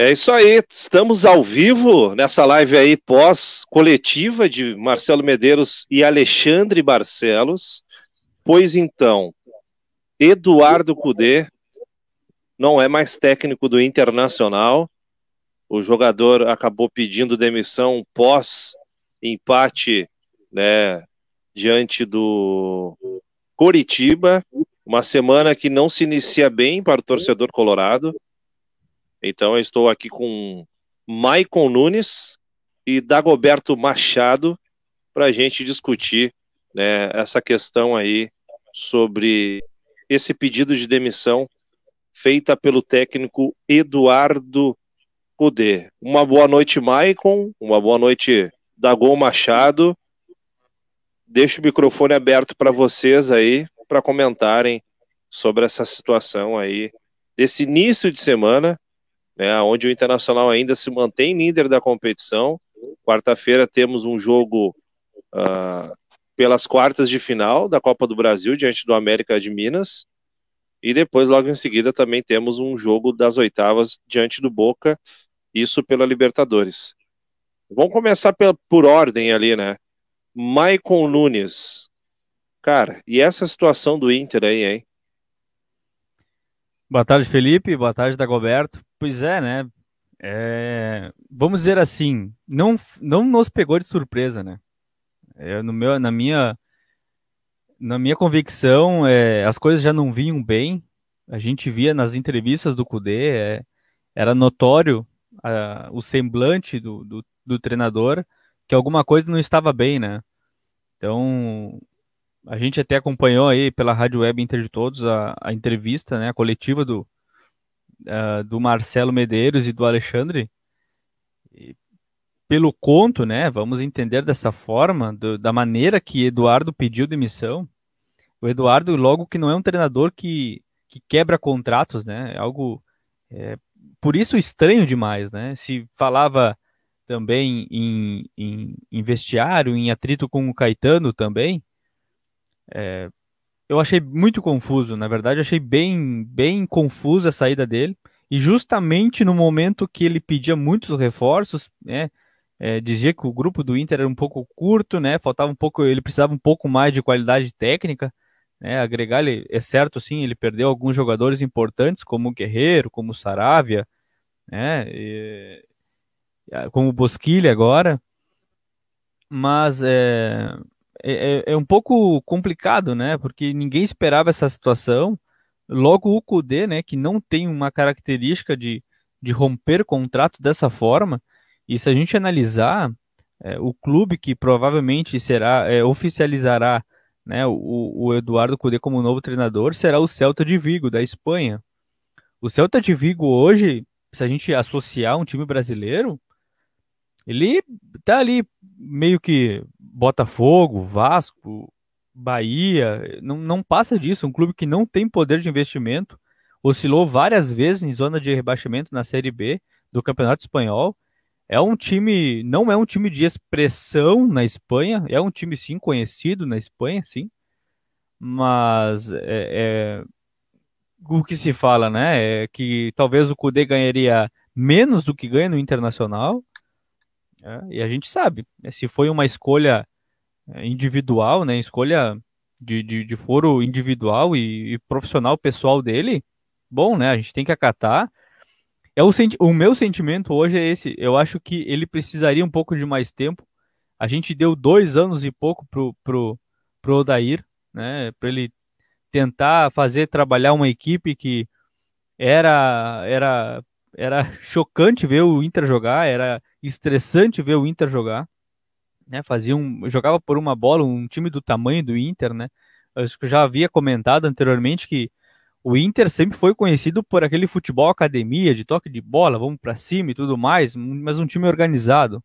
É isso aí, estamos ao vivo nessa live aí pós-coletiva de Marcelo Medeiros e Alexandre Barcelos. Pois então, Eduardo Cudê não é mais técnico do Internacional. O jogador acabou pedindo demissão pós empate, né, diante do Coritiba, uma semana que não se inicia bem para o torcedor colorado. Então eu estou aqui com Maicon Nunes e Dagoberto Machado para a gente discutir né, essa questão aí sobre esse pedido de demissão feita pelo técnico Eduardo Cudê. Uma boa noite, Maicon. Uma boa noite, Dagol Machado. Deixo o microfone aberto para vocês aí, para comentarem sobre essa situação aí, desse início de semana, né, onde o Internacional ainda se mantém líder da competição. Quarta-feira temos um jogo uh, pelas quartas de final da Copa do Brasil diante do América de Minas. E depois, logo em seguida, também temos um jogo das oitavas diante do Boca, isso pela Libertadores. Vamos começar pela, por ordem ali, né? Maicon Nunes. Cara, e essa situação do Inter aí, hein? Boa tarde, Felipe. Boa tarde, Dagoberto. Pois é, né? É... Vamos dizer assim, não, não nos pegou de surpresa, né? É, no meu, na minha, na minha convicção, é, as coisas já não vinham bem. A gente via nas entrevistas do Cudê, é, era notório o semblante do, do, do treinador que alguma coisa não estava bem, né? Então, a gente até acompanhou aí pela Rádio Web Inter de Todos a, a entrevista, né, a coletiva do, uh, do Marcelo Medeiros e do Alexandre. E, pelo conto, né, vamos entender dessa forma, do, da maneira que Eduardo pediu demissão. O Eduardo, logo que não é um treinador que, que quebra contratos, né, é algo, é, por isso estranho demais, né, se falava também em, em, em vestiário, em atrito com o Caetano também, é, eu achei muito confuso, na verdade, achei bem, bem confusa a saída dele. E justamente no momento que ele pedia muitos reforços, né, é, dizia que o grupo do Inter era um pouco curto, né, faltava um pouco, ele precisava um pouco mais de qualidade técnica, né, agregar, ele, é certo, sim, ele perdeu alguns jogadores importantes, como o Guerreiro, como o Saravia, né, e, como o Bosquilha agora, mas é, é, é, é, um pouco complicado, né? Porque ninguém esperava essa situação. Logo o Kudê, né, que não tem uma característica de, de romper contrato dessa forma, e se a gente analisar, é, o clube que provavelmente será, é, oficializará né, o, o Eduardo Cudê como novo treinador será o Celta de Vigo, da Espanha. O Celta de Vigo hoje, se a gente associar um time brasileiro, ele tá ali meio que Botafogo, Vasco, Bahia, não, não passa disso. Um clube que não tem poder de investimento, oscilou várias vezes em zona de rebaixamento na Série B do Campeonato Espanhol. É um time, não é um time de expressão na Espanha, é um time sim conhecido na Espanha, sim, mas é, é, o que se fala, né, é que talvez o Cudê ganharia menos do que ganha no Internacional, é, e a gente sabe, né, se foi uma escolha é, individual, né, escolha de, de, de foro individual e, e, profissional pessoal dele, bom, né, a gente tem que acatar. É o, o meu sentimento hoje é esse, eu acho que ele precisaria um pouco de mais tempo. A gente deu dois anos e pouco pro, pro, pro Odair, né, para ele tentar fazer trabalhar uma equipe que era era era chocante ver o Inter jogar, era estressante ver o Inter jogar. Né? Fazia um, jogava por uma bola, um time do tamanho do Inter, né? Eu acho que eu já havia comentado anteriormente que o Inter sempre foi conhecido por aquele futebol academia, de toque de bola, vamos para cima e tudo mais, mas um time organizado.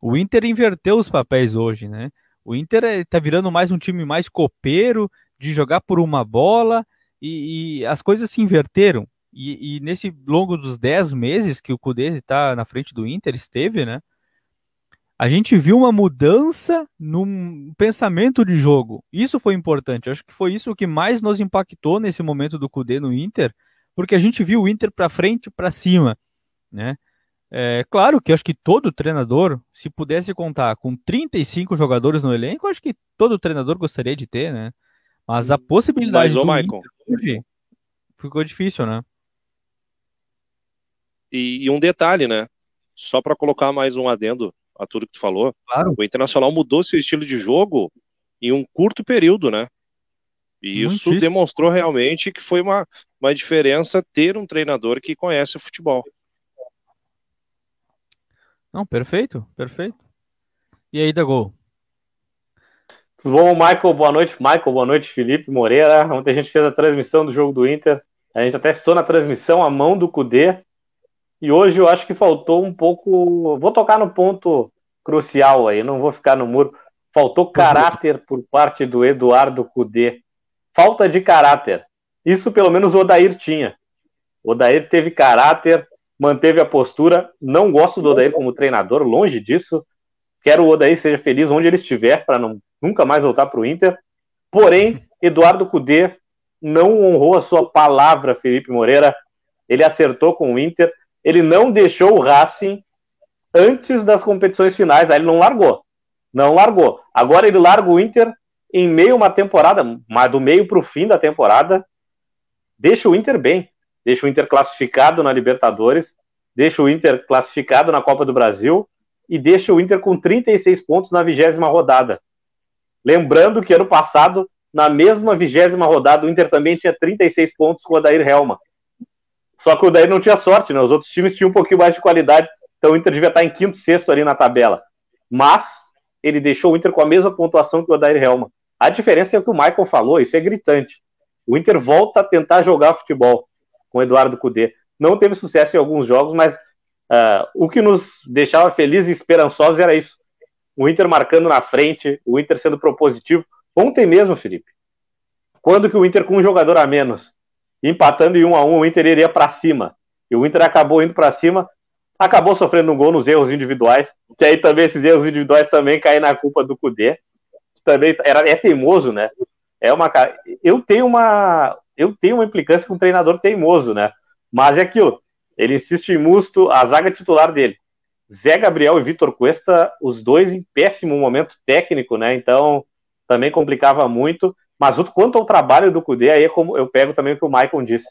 O Inter inverteu os papéis hoje, né? O Inter está virando mais um time mais copeiro, de jogar por uma bola, e, e as coisas se inverteram. E, e, nesse longo dos 10 meses que o Cudê está na frente do Inter, esteve, né? A gente viu uma mudança no pensamento de jogo. Isso foi importante. acho que foi isso que mais nos impactou nesse momento do Cudê no Inter, porque a gente viu o Inter para frente, para cima, né? É claro que acho que todo treinador, se pudesse contar com 35 jogadores no elenco, acho que todo treinador gostaria de ter, né? Mas a possibilidade Mas, ô, Michael, hoje ficou difícil, né? E, e um detalhe, né? Só para colocar mais um adendo a tudo que tu falou, Claro. o Internacional mudou seu estilo de jogo em um curto período, né? E isso Muitíssimo. demonstrou realmente que foi uma, uma diferença ter um treinador que conhece o futebol. Não, perfeito, perfeito. E aí, Dago? Tudo bom, Michael? Boa noite, Michael. Boa noite, Felipe Moreira. Ontem a gente fez a transmissão do jogo do Inter. A gente até citou na transmissão a mão do Cudê. E hoje eu acho que faltou um pouco. Vou tocar no ponto crucial aí, não vou ficar no muro. Faltou caráter por parte do Eduardo Cudê. Falta de caráter. Isso pelo menos o Odair tinha. O Odair teve caráter, manteve a postura. Não gosto do Odair como treinador, longe disso. Quero o Odair seja feliz onde ele estiver, para nunca mais voltar para o Inter. Porém, Eduardo Cudê não honrou a sua palavra, Felipe Moreira. Ele acertou com o Inter. Ele não deixou o Racing antes das competições finais. Aí ele não largou. Não largou. Agora ele larga o Inter em meio a uma temporada, mas do meio para o fim da temporada. Deixa o Inter bem. Deixa o Inter classificado na Libertadores. Deixa o Inter classificado na Copa do Brasil. E deixa o Inter com 36 pontos na vigésima rodada. Lembrando que ano passado, na mesma vigésima rodada, o Inter também tinha 36 pontos com o Adair Helma. Só que o Adair não tinha sorte, né? Os outros times tinham um pouquinho mais de qualidade, então o Inter devia estar em quinto, sexto ali na tabela. Mas ele deixou o Inter com a mesma pontuação que o Adair Helma. A diferença é o que o Michael falou, isso é gritante. O Inter volta a tentar jogar futebol com o Eduardo Cudê. Não teve sucesso em alguns jogos, mas uh, o que nos deixava felizes e esperançosos era isso o Inter marcando na frente, o Inter sendo propositivo. Ontem mesmo, Felipe, quando que o Inter com um jogador a menos, empatando em um a um, o Inter iria para cima. E o Inter acabou indo para cima, acabou sofrendo um gol nos erros individuais, que aí também esses erros individuais também caem na culpa do Cudê. Também era, é teimoso, né? É uma eu tenho uma eu tenho uma implicância com um treinador teimoso, né? Mas é aquilo, ele insiste em Musto, a zaga titular dele. Zé Gabriel e Vitor Cuesta, os dois em péssimo momento técnico, né? Então também complicava muito. Mas quanto ao trabalho do Cudê, aí é eu pego também o que o Maicon disse.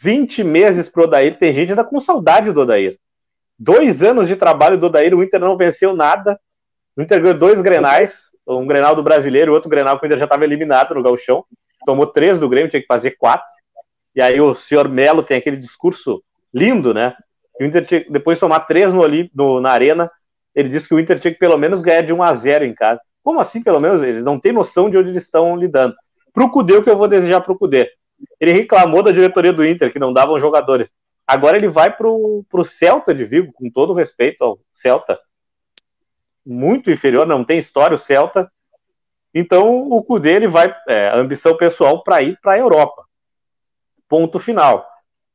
20 meses pro Odair, tem gente ainda com saudade do Odair. Dois anos de trabalho do Odair, o Inter não venceu nada. O Inter ganhou dois grenais, um grenal do brasileiro outro grenal que o Inter já estava eliminado no galchão. Tomou três do Grêmio, tinha que fazer quatro. E aí o senhor Melo tem aquele discurso lindo, né? o Inter tinha, depois de tomar três no, no, na arena, ele disse que o Inter tinha que pelo menos ganhar de 1 a 0 em casa. Como assim, pelo menos? Eles não têm noção de onde eles estão lidando. Pro Cudê, o que eu vou desejar pro Cudê? Ele reclamou da diretoria do Inter, que não davam jogadores. Agora ele vai pro, pro Celta de Vigo, com todo respeito ao Celta. Muito inferior, não tem história o Celta. Então o Cudê ele vai, é, ambição pessoal para ir para a Europa. Ponto final.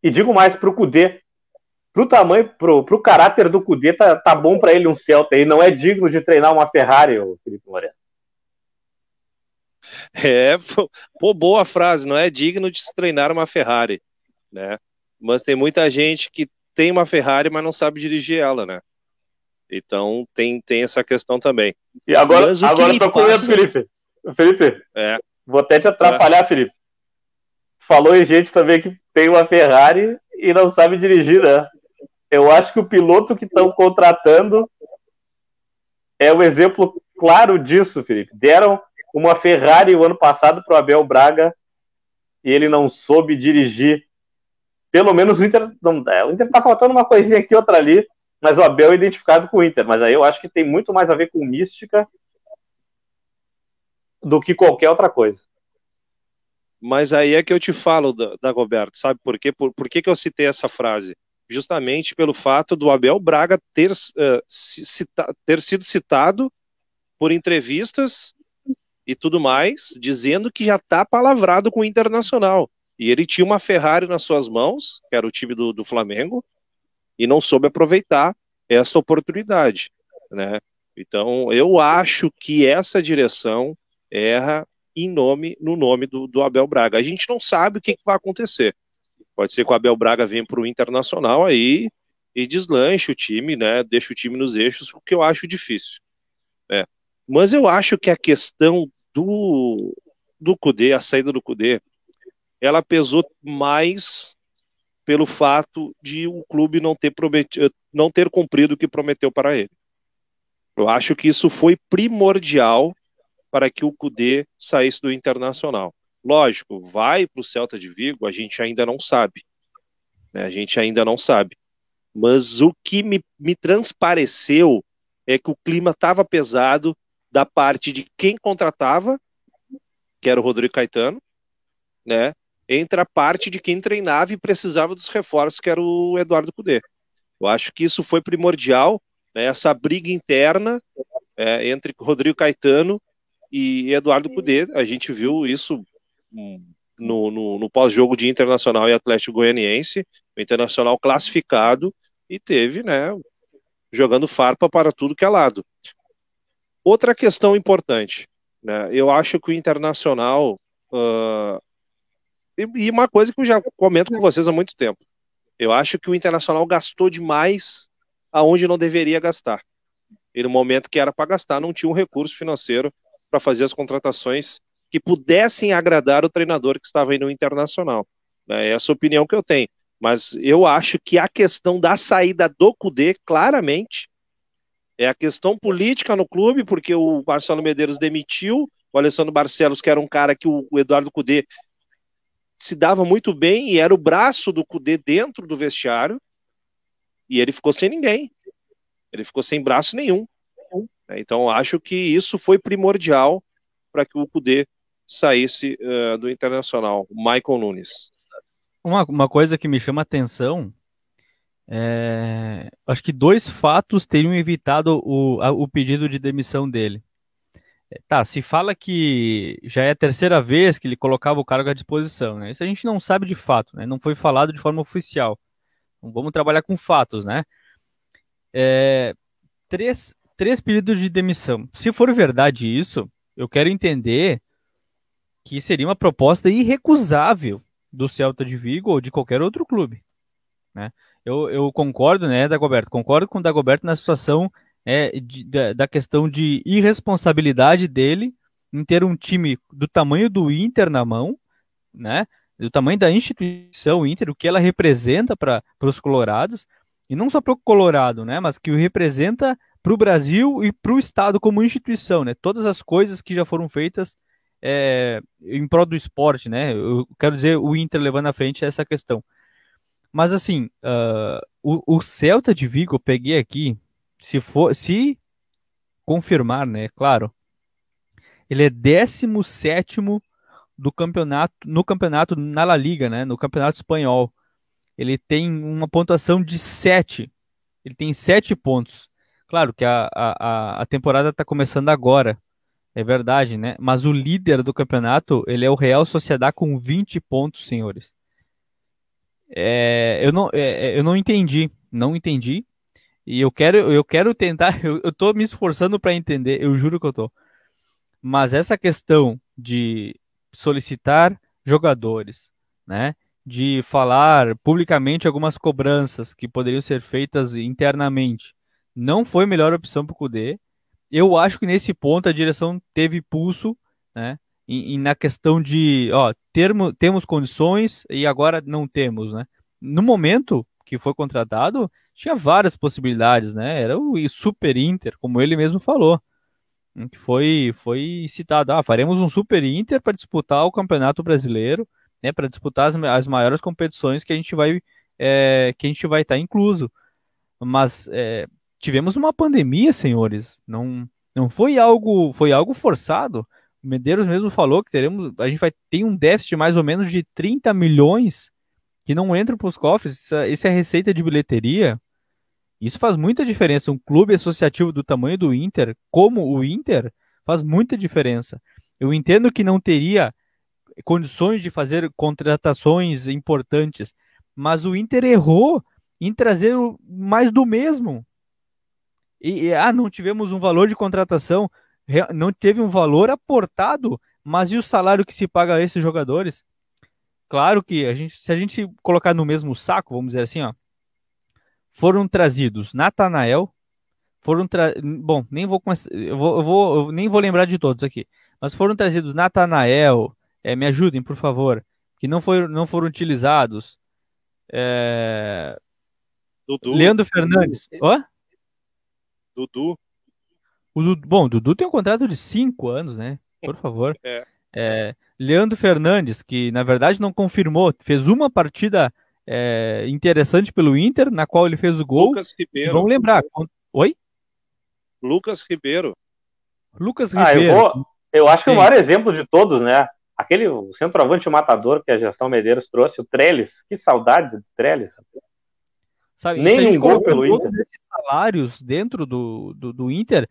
E digo mais pro Cudê, pro tamanho, pro, pro caráter do Cudê, tá, tá bom para ele um Celta. Ele não é digno de treinar uma Ferrari, o Felipe Moreno. É, pô, boa frase, não é digno de se treinar uma Ferrari, né? Mas tem muita gente que tem uma Ferrari, mas não sabe dirigir ela, né? Então tem, tem essa questão também. E agora, agora tô com medo, Felipe. Felipe, é. vou até te atrapalhar, é. Felipe. Falou em gente também que tem uma Ferrari e não sabe dirigir, né? Eu acho que o piloto que estão contratando é um exemplo claro disso, Felipe. Deram uma Ferrari o ano passado para o Abel Braga e ele não soube dirigir. Pelo menos o Inter não é, O Inter tá faltando uma coisinha aqui, outra ali, mas o Abel é identificado com o Inter. Mas aí eu acho que tem muito mais a ver com mística do que qualquer outra coisa. Mas aí é que eu te falo, Dagoberto, sabe por quê? Por, por que, que eu citei essa frase? Justamente pelo fato do Abel Braga ter, uh, cita, ter sido citado por entrevistas e tudo mais, dizendo que já está palavrado com o Internacional. E ele tinha uma Ferrari nas suas mãos, que era o time do, do Flamengo, e não soube aproveitar essa oportunidade. Né? Então, eu acho que essa direção erra em nome, no nome do, do Abel Braga. A gente não sabe o que, que vai acontecer. Pode ser que o Abel Braga venha para o Internacional aí e deslanche o time, né? Deixa o time nos eixos, o que eu acho difícil. Né? Mas eu acho que a questão do, do Cudê, a saída do Cudê, ela pesou mais pelo fato de o clube não ter, prometido, não ter cumprido o que prometeu para ele. Eu acho que isso foi primordial para que o Cudê saísse do Internacional. Lógico, vai para o Celta de Vigo, a gente ainda não sabe. Né? A gente ainda não sabe. Mas o que me, me transpareceu é que o clima estava pesado da parte de quem contratava, que era o Rodrigo Caetano, né? Entre a parte de quem treinava e precisava dos reforços, que era o Eduardo Cudê. Eu acho que isso foi primordial, né? essa briga interna é, entre Rodrigo Caetano e Eduardo Cudê. A gente viu isso no, no, no pós-jogo de Internacional e Atlético Goianiense, o Internacional classificado e teve, né, jogando farpa para tudo que é lado. Outra questão importante, né, eu acho que o Internacional, uh, e, e uma coisa que eu já comento com vocês há muito tempo, eu acho que o Internacional gastou demais aonde não deveria gastar. E no momento que era para gastar, não tinha um recurso financeiro para fazer as contratações que pudessem agradar o treinador que estava aí no Internacional. É essa a opinião que eu tenho. Mas eu acho que a questão da saída do Cudê, claramente, é a questão política no clube, porque o Marcelo Medeiros demitiu o Alessandro Barcelos, que era um cara que o Eduardo Cudê se dava muito bem e era o braço do Cudê dentro do vestiário, e ele ficou sem ninguém. Ele ficou sem braço nenhum. Então, acho que isso foi primordial para que o Cudê saísse uh, do Internacional, Michael Nunes. Uma, uma coisa que me chama a atenção é, acho que dois fatos teriam evitado o, a, o pedido de demissão dele. É, tá, se fala que já é a terceira vez que ele colocava o cargo à disposição, né? Isso a gente não sabe de fato, né? Não foi falado de forma oficial. Então, vamos trabalhar com fatos, né? É, três, três pedidos de demissão. Se for verdade isso, eu quero entender que seria uma proposta irrecusável do Celta de Vigo ou de qualquer outro clube. Né? Eu, eu concordo, né, Dagoberto? Concordo com o Dagoberto na situação é, de, da, da questão de irresponsabilidade dele em ter um time do tamanho do Inter na mão, né? Do tamanho da instituição Inter, o que ela representa para os colorados, e não só para o Colorado, né? Mas que o representa para o Brasil e para o Estado como instituição, né? Todas as coisas que já foram feitas é, em prol do esporte, né? Eu quero dizer o Inter levando à frente essa questão. Mas assim, uh, o, o, Celta de Vigo, eu peguei aqui, se for, se confirmar, né? Claro, ele é 17 do campeonato, no campeonato na La Liga, né? No campeonato espanhol. Ele tem uma pontuação de 7. Ele tem 7 pontos. Claro que a, a, a temporada está começando agora, é verdade, né? Mas o líder do campeonato, ele é o Real Sociedad com 20 pontos, senhores. É, eu, não, é, é, eu não entendi, não entendi. E eu quero, eu quero tentar, eu, eu tô me esforçando para entender, eu juro que eu tô. Mas essa questão de solicitar jogadores, né? De falar publicamente algumas cobranças que poderiam ser feitas internamente, não foi a melhor opção para o Cudê eu acho que nesse ponto a direção teve pulso, né? E, e na questão de, ó, termo, temos condições e agora não temos, né? No momento que foi contratado, tinha várias possibilidades, né? Era o Super Inter, como ele mesmo falou, que foi, foi citado. Ah, faremos um Super Inter para disputar o Campeonato Brasileiro, né? Para disputar as, as maiores competições que a gente vai, é, que a gente vai estar incluso. Mas é, tivemos uma pandemia, senhores. Não, não foi algo, foi algo forçado. O Medeiros mesmo falou que teremos, a gente vai ter um déficit mais ou menos de 30 milhões que não entram para os cofres. Isso, isso é receita de bilheteria. Isso faz muita diferença. Um clube associativo do tamanho do Inter, como o Inter, faz muita diferença. Eu entendo que não teria condições de fazer contratações importantes, mas o Inter errou em trazer mais do mesmo. E, e, ah, não tivemos um valor de contratação, não teve um valor aportado, mas e o salário que se paga a esses jogadores? Claro que a gente, se a gente colocar no mesmo saco, vamos dizer assim, ó, foram trazidos Natanael, foram tra... bom, nem vou, eu vou, eu vou eu nem vou lembrar de todos aqui, mas foram trazidos Natanael, é, me ajudem por favor, que não foram não foram utilizados. É... Dudu. Leandro Fernandes, ó? Dudu. O Dudu. Bom, o Dudu tem um contrato de cinco anos, né? Por favor. é. É, Leandro Fernandes, que na verdade não confirmou, fez uma partida é, interessante pelo Inter, na qual ele fez o gol. Lucas Ribeiro. vamos lembrar. Oi? Lucas Ribeiro. Lucas Ribeiro. Ah, eu, vou, eu acho que Sim. o maior exemplo de todos, né? Aquele o centroavante matador que a gestão Medeiros trouxe, o Trellis. Que saudades do Trellis. Sabe, Nem um gol pelo Inter. Salários dentro do, do, do Inter,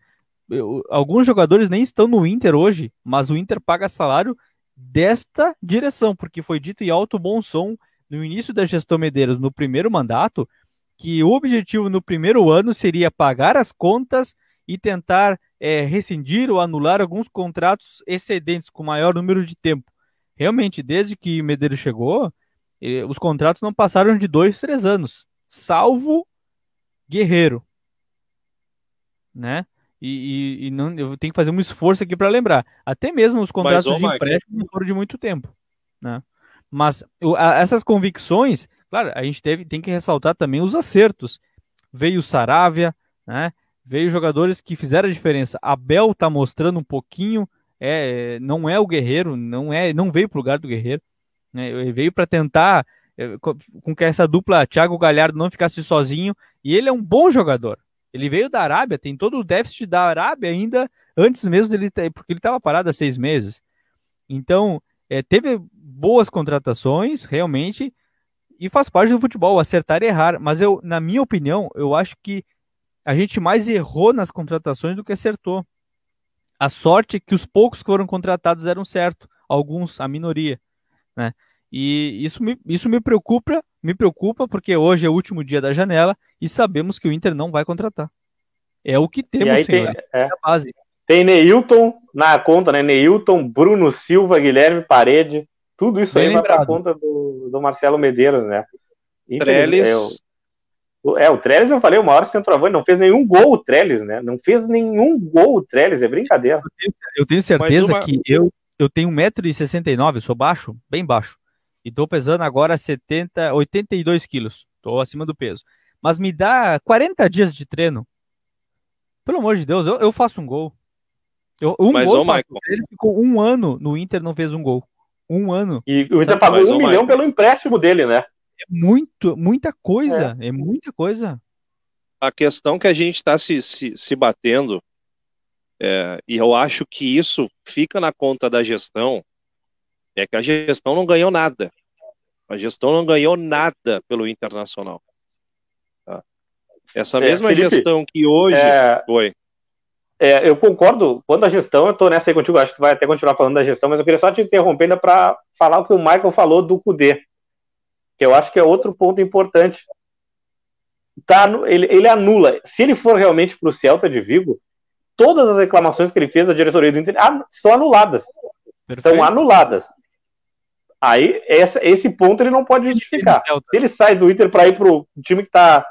eu, alguns jogadores nem estão no Inter hoje, mas o Inter paga salário desta direção, porque foi dito em alto bom som no início da gestão Medeiros, no primeiro mandato, que o objetivo no primeiro ano seria pagar as contas e tentar é, rescindir ou anular alguns contratos excedentes com maior número de tempo. Realmente, desde que Medeiros chegou, eh, os contratos não passaram de dois, três anos, salvo Guerreiro, né? E, e, e, não, eu tenho que fazer um esforço aqui para lembrar. Até mesmo os contratos Mas, de empréstimo foram de muito tempo. Né? Mas o, a, essas convicções, claro, a gente teve, tem que ressaltar também os acertos. Veio o Saravia, né? veio jogadores que fizeram a diferença. Abel está mostrando um pouquinho, é, não é o guerreiro, não é, não veio para o lugar do guerreiro. Né? Ele veio para tentar é, com, com que essa dupla Thiago Galhardo não ficasse sozinho. E ele é um bom jogador. Ele veio da Arábia, tem todo o déficit da Arábia ainda antes mesmo dele, porque ele estava parado há seis meses. Então, é, teve boas contratações, realmente, e faz parte do futebol, acertar e errar. Mas eu, na minha opinião, eu acho que a gente mais errou nas contratações do que acertou. A sorte é que os poucos que foram contratados eram certo, alguns, a minoria, né? E isso me, isso me preocupa, me preocupa porque hoje é o último dia da janela e sabemos que o Inter não vai contratar. É o que temos, senhor. Tem, é, base. tem Neilton na conta, né? Neilton, Bruno Silva, Guilherme Parede, tudo isso Bem aí lembrado. vai para conta do, do Marcelo Medeiros, né? Trellis. É, é, o Trellis, eu falei, o maior centroavante, não fez nenhum gol o Trellis, né? Não fez nenhum gol o Trellis, é brincadeira. Eu tenho, eu tenho certeza uma... que eu, eu tenho 1,69m, eu sou baixo, bem baixo. E tô pesando agora 70, 82 quilos. Tô acima do peso. Mas me dá 40 dias de treino. Pelo amor de Deus, eu, eu faço um gol. Eu, um mas, gol Michael... Ele ficou um ano no Inter, não fez um gol. Um ano. E o Inter pagou mas, um milhão Michael... pelo empréstimo dele, né? É muito, muita coisa. É, é muita coisa. A questão que a gente está se, se, se batendo, é, e eu acho que isso fica na conta da gestão, é que a gestão não ganhou nada. A gestão não ganhou nada pelo Internacional. Tá? Essa é, mesma Felipe, gestão que hoje é, foi. É, eu concordo. Quando a gestão, eu estou nessa aí contigo, acho que vai até continuar falando da gestão, mas eu queria só te interromper ainda para falar o que o Michael falou do Cudê, que eu acho que é outro ponto importante. Tá, ele, ele anula. Se ele for realmente para o Celta de Vigo, todas as reclamações que ele fez da diretoria do Inter ah, estão anuladas. Perfeito. Estão anuladas. Aí, essa, esse ponto ele não pode justificar. Se ele sai do Inter para ir para o time que está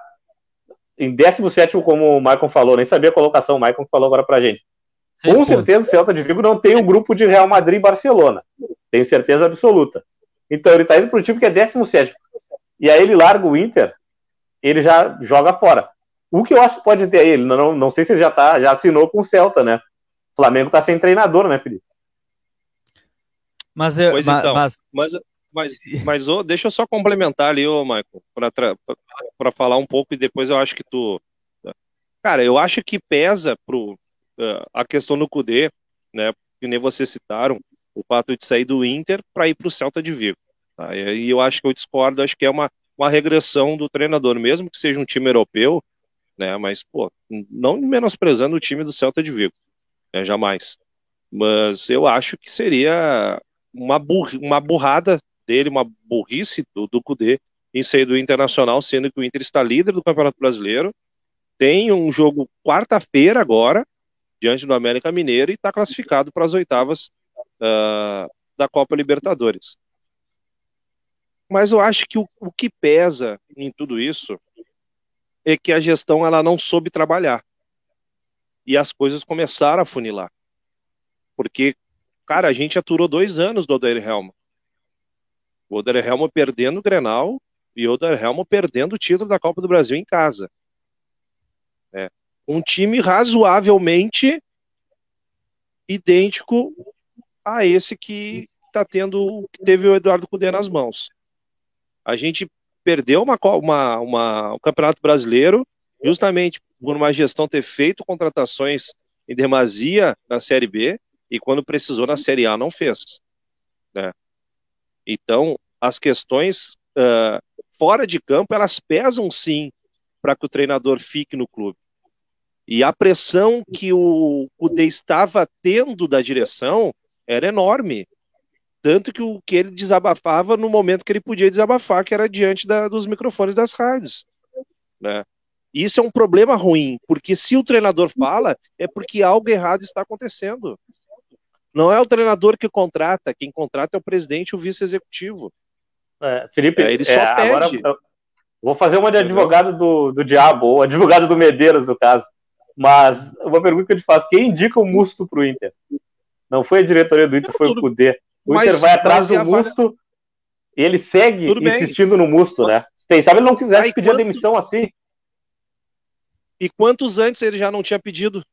em 17, como o Maicon falou, nem sabia a colocação, o Maicon falou agora para gente. Seis Com pontos. certeza o Celta de Vigo não tem o um grupo de Real Madrid e Barcelona. Tenho certeza absoluta. Então ele está indo para o time que é 17. E aí ele larga o Inter, ele já joga fora. O que eu acho que pode ter aí, ele não, não sei se ele já, tá, já assinou com o Celta, né? O Flamengo está sem treinador, né, Felipe? Mas, eu, pois mas, então, mas, mas, mas, mas oh, deixa eu só complementar ali, ô, Michael, para falar um pouco e depois eu acho que tu. Cara, eu acho que pesa pro, uh, a questão do Cudê, né? Que nem vocês citaram, o fato de sair do Inter para ir para o Celta de Vigo. Tá? E eu acho que eu discordo, acho que é uma, uma regressão do treinador, mesmo que seja um time europeu, né? Mas, pô, não menosprezando o time do Celta de Vigo, né, jamais. Mas eu acho que seria uma, burri, uma burrada dele, uma burrice do, do Cudê em sair do Internacional, sendo que o Inter está líder do Campeonato Brasileiro, tem um jogo quarta-feira agora, diante do América Mineiro, e está classificado para as oitavas uh, da Copa Libertadores. Mas eu acho que o, o que pesa em tudo isso é que a gestão ela não soube trabalhar. E as coisas começaram a funilar. Porque, cara, a gente aturou dois anos do Helma. O Oder Helma perdendo o Grenal e o Oder Helma perdendo o título da Copa do Brasil em casa. É. Um time razoavelmente idêntico a esse que está tendo, que teve o Eduardo Cudê nas mãos. A gente perdeu uma, uma, uma, um Campeonato Brasileiro justamente por uma gestão ter feito contratações em demasia na Série B e quando precisou na Série A não fez. Né? Então, as questões uh, fora de campo, elas pesam sim para que o treinador fique no clube. E a pressão que o Cudê estava tendo da direção era enorme. Tanto que o que ele desabafava no momento que ele podia desabafar, que era diante da, dos microfones das rádios. Né? Isso é um problema ruim, porque se o treinador fala, é porque algo errado está acontecendo. Não é o treinador que contrata, quem contrata é o presidente e o vice-executivo. É, Felipe, é, ele só é, pede. Agora, vou fazer uma de advogado do, do diabo, ou advogado do Medeiros, no caso. Mas uma pergunta que eu te faço: quem indica o Musto para o Inter? Não foi a diretoria do Inter, foi tudo, o Cudê. O mas, Inter vai atrás do Musto e ele segue insistindo no Musto, né? Quem sabe ele não quisesse pedir quanto... a demissão assim. E quantos antes ele já não tinha pedido?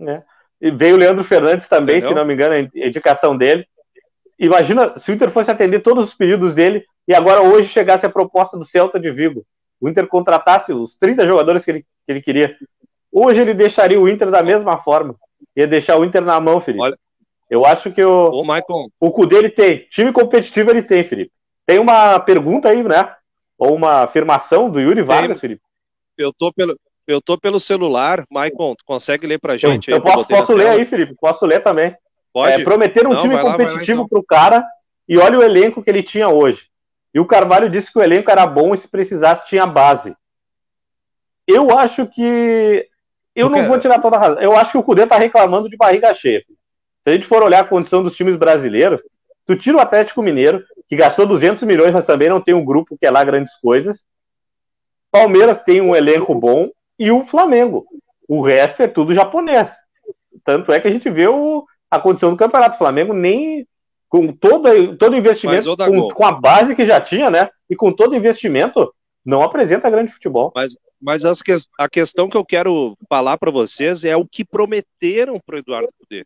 É. E veio o Leandro Fernandes também, Entendeu? se não me engano, a indicação dele. Imagina se o Inter fosse atender todos os pedidos dele e agora hoje chegasse a proposta do Celta de Vigo. O Inter contratasse os 30 jogadores que ele, que ele queria. Hoje ele deixaria o Inter da mesma forma. Ia deixar o Inter na mão, Felipe. Olha, eu acho que o, Ô, Michael. o Cudê ele tem. Time competitivo ele tem, Felipe. Tem uma pergunta aí, né? Ou uma afirmação do Yuri Vargas, Felipe. Eu tô pelo, eu tô pelo celular, Maicon, tu consegue ler pra gente? Eu, eu posso, posso ler aí, Felipe, posso ler também. Pode? É, prometer um Não, time competitivo lá, lá, então. pro cara e olha o elenco que ele tinha hoje. E o Carvalho disse que o elenco era bom e se precisasse tinha base. Eu acho que. Eu não vou tirar toda a razão. Eu acho que o Cudê tá reclamando de barriga cheia. Se a gente for olhar a condição dos times brasileiros, tu tira o Atlético Mineiro, que gastou 200 milhões, mas também não tem um grupo que é lá grandes coisas. Palmeiras tem um elenco bom e o Flamengo. O resto é tudo japonês. Tanto é que a gente vê o, a condição do campeonato. O Flamengo nem com todo, todo investimento, com, com, a base que já tinha, né? E com todo investimento, não apresenta grande futebol. Mas, mas as que, a questão que eu quero falar para vocês é o que prometeram para o Eduardo Cudê.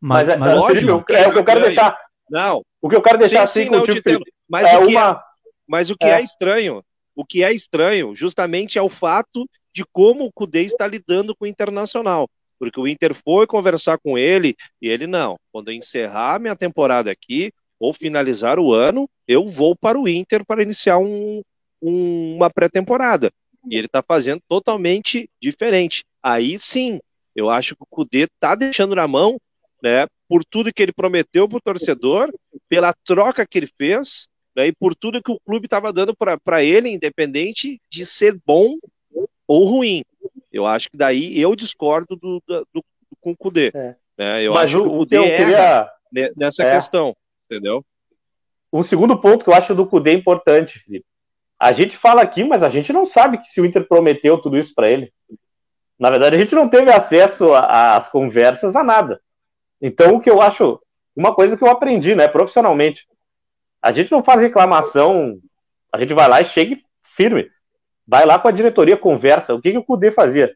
Mas, mas, mas lógico, é, é o que eu quero deixar. Não. O que eu quero deixar sim, assim sim, contigo, mas, é o que uma... é, mas o que é. é estranho, o que é estranho, justamente é o fato de como o Cudê está lidando com o Internacional. Porque o Inter foi conversar com ele e ele, não, quando eu encerrar minha temporada aqui, ou finalizar o ano, eu vou para o Inter para iniciar um, um, uma pré-temporada. E ele está fazendo totalmente diferente. Aí sim, eu acho que o Cudê está deixando na mão, né, por tudo que ele prometeu para o torcedor, pela troca que ele fez, né, e por tudo que o clube estava dando para ele, independente de ser bom ou ruim. Eu acho que daí eu discordo do, do, do com o Cudê. É. Né? Eu Mas acho o, que o Cudê queria... nessa é. questão, entendeu? Um segundo ponto que eu acho do Cudê importante, Felipe. A gente fala aqui, mas a gente não sabe que se o Inter prometeu tudo isso para ele. Na verdade, a gente não teve acesso às conversas, a nada. Então, o que eu acho, uma coisa que eu aprendi, né, profissionalmente, a gente não faz reclamação, a gente vai lá e chega firme. Vai lá com a diretoria, conversa. O que, que o Cudê fazia?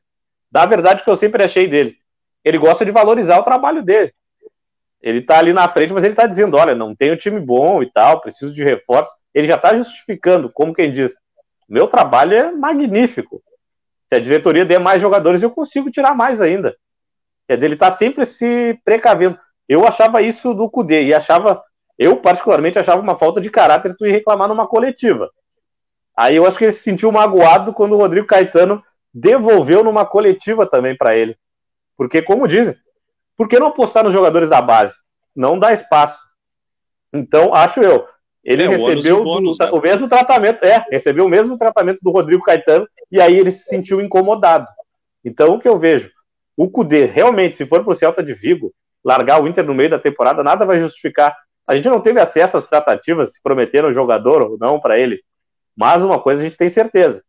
Da verdade que eu sempre achei dele. Ele gosta de valorizar o trabalho dele. Ele tá ali na frente, mas ele tá dizendo: olha, não tenho time bom e tal, preciso de reforço. Ele já tá justificando, como quem diz: meu trabalho é magnífico. Se a diretoria der mais jogadores, eu consigo tirar mais ainda. Quer dizer, ele tá sempre se precavendo. Eu achava isso do Cudê e achava, eu particularmente achava uma falta de caráter tu ir reclamar numa coletiva. Aí eu acho que ele se sentiu magoado quando o Rodrigo Caetano devolveu numa coletiva também para ele. Porque, como dizem, por que não apostar nos jogadores da base? Não dá espaço. Então, acho eu, ele é, recebeu o, bônus, né? o mesmo tratamento, é, recebeu o mesmo tratamento do Rodrigo Caetano e aí ele se sentiu incomodado. Então, o que eu vejo, o Cudê, realmente, se for para o Celta de Vigo, largar o Inter no meio da temporada, nada vai justificar. A gente não teve acesso às tratativas, se prometeram jogador ou não para ele. Mas uma coisa a gente tem certeza: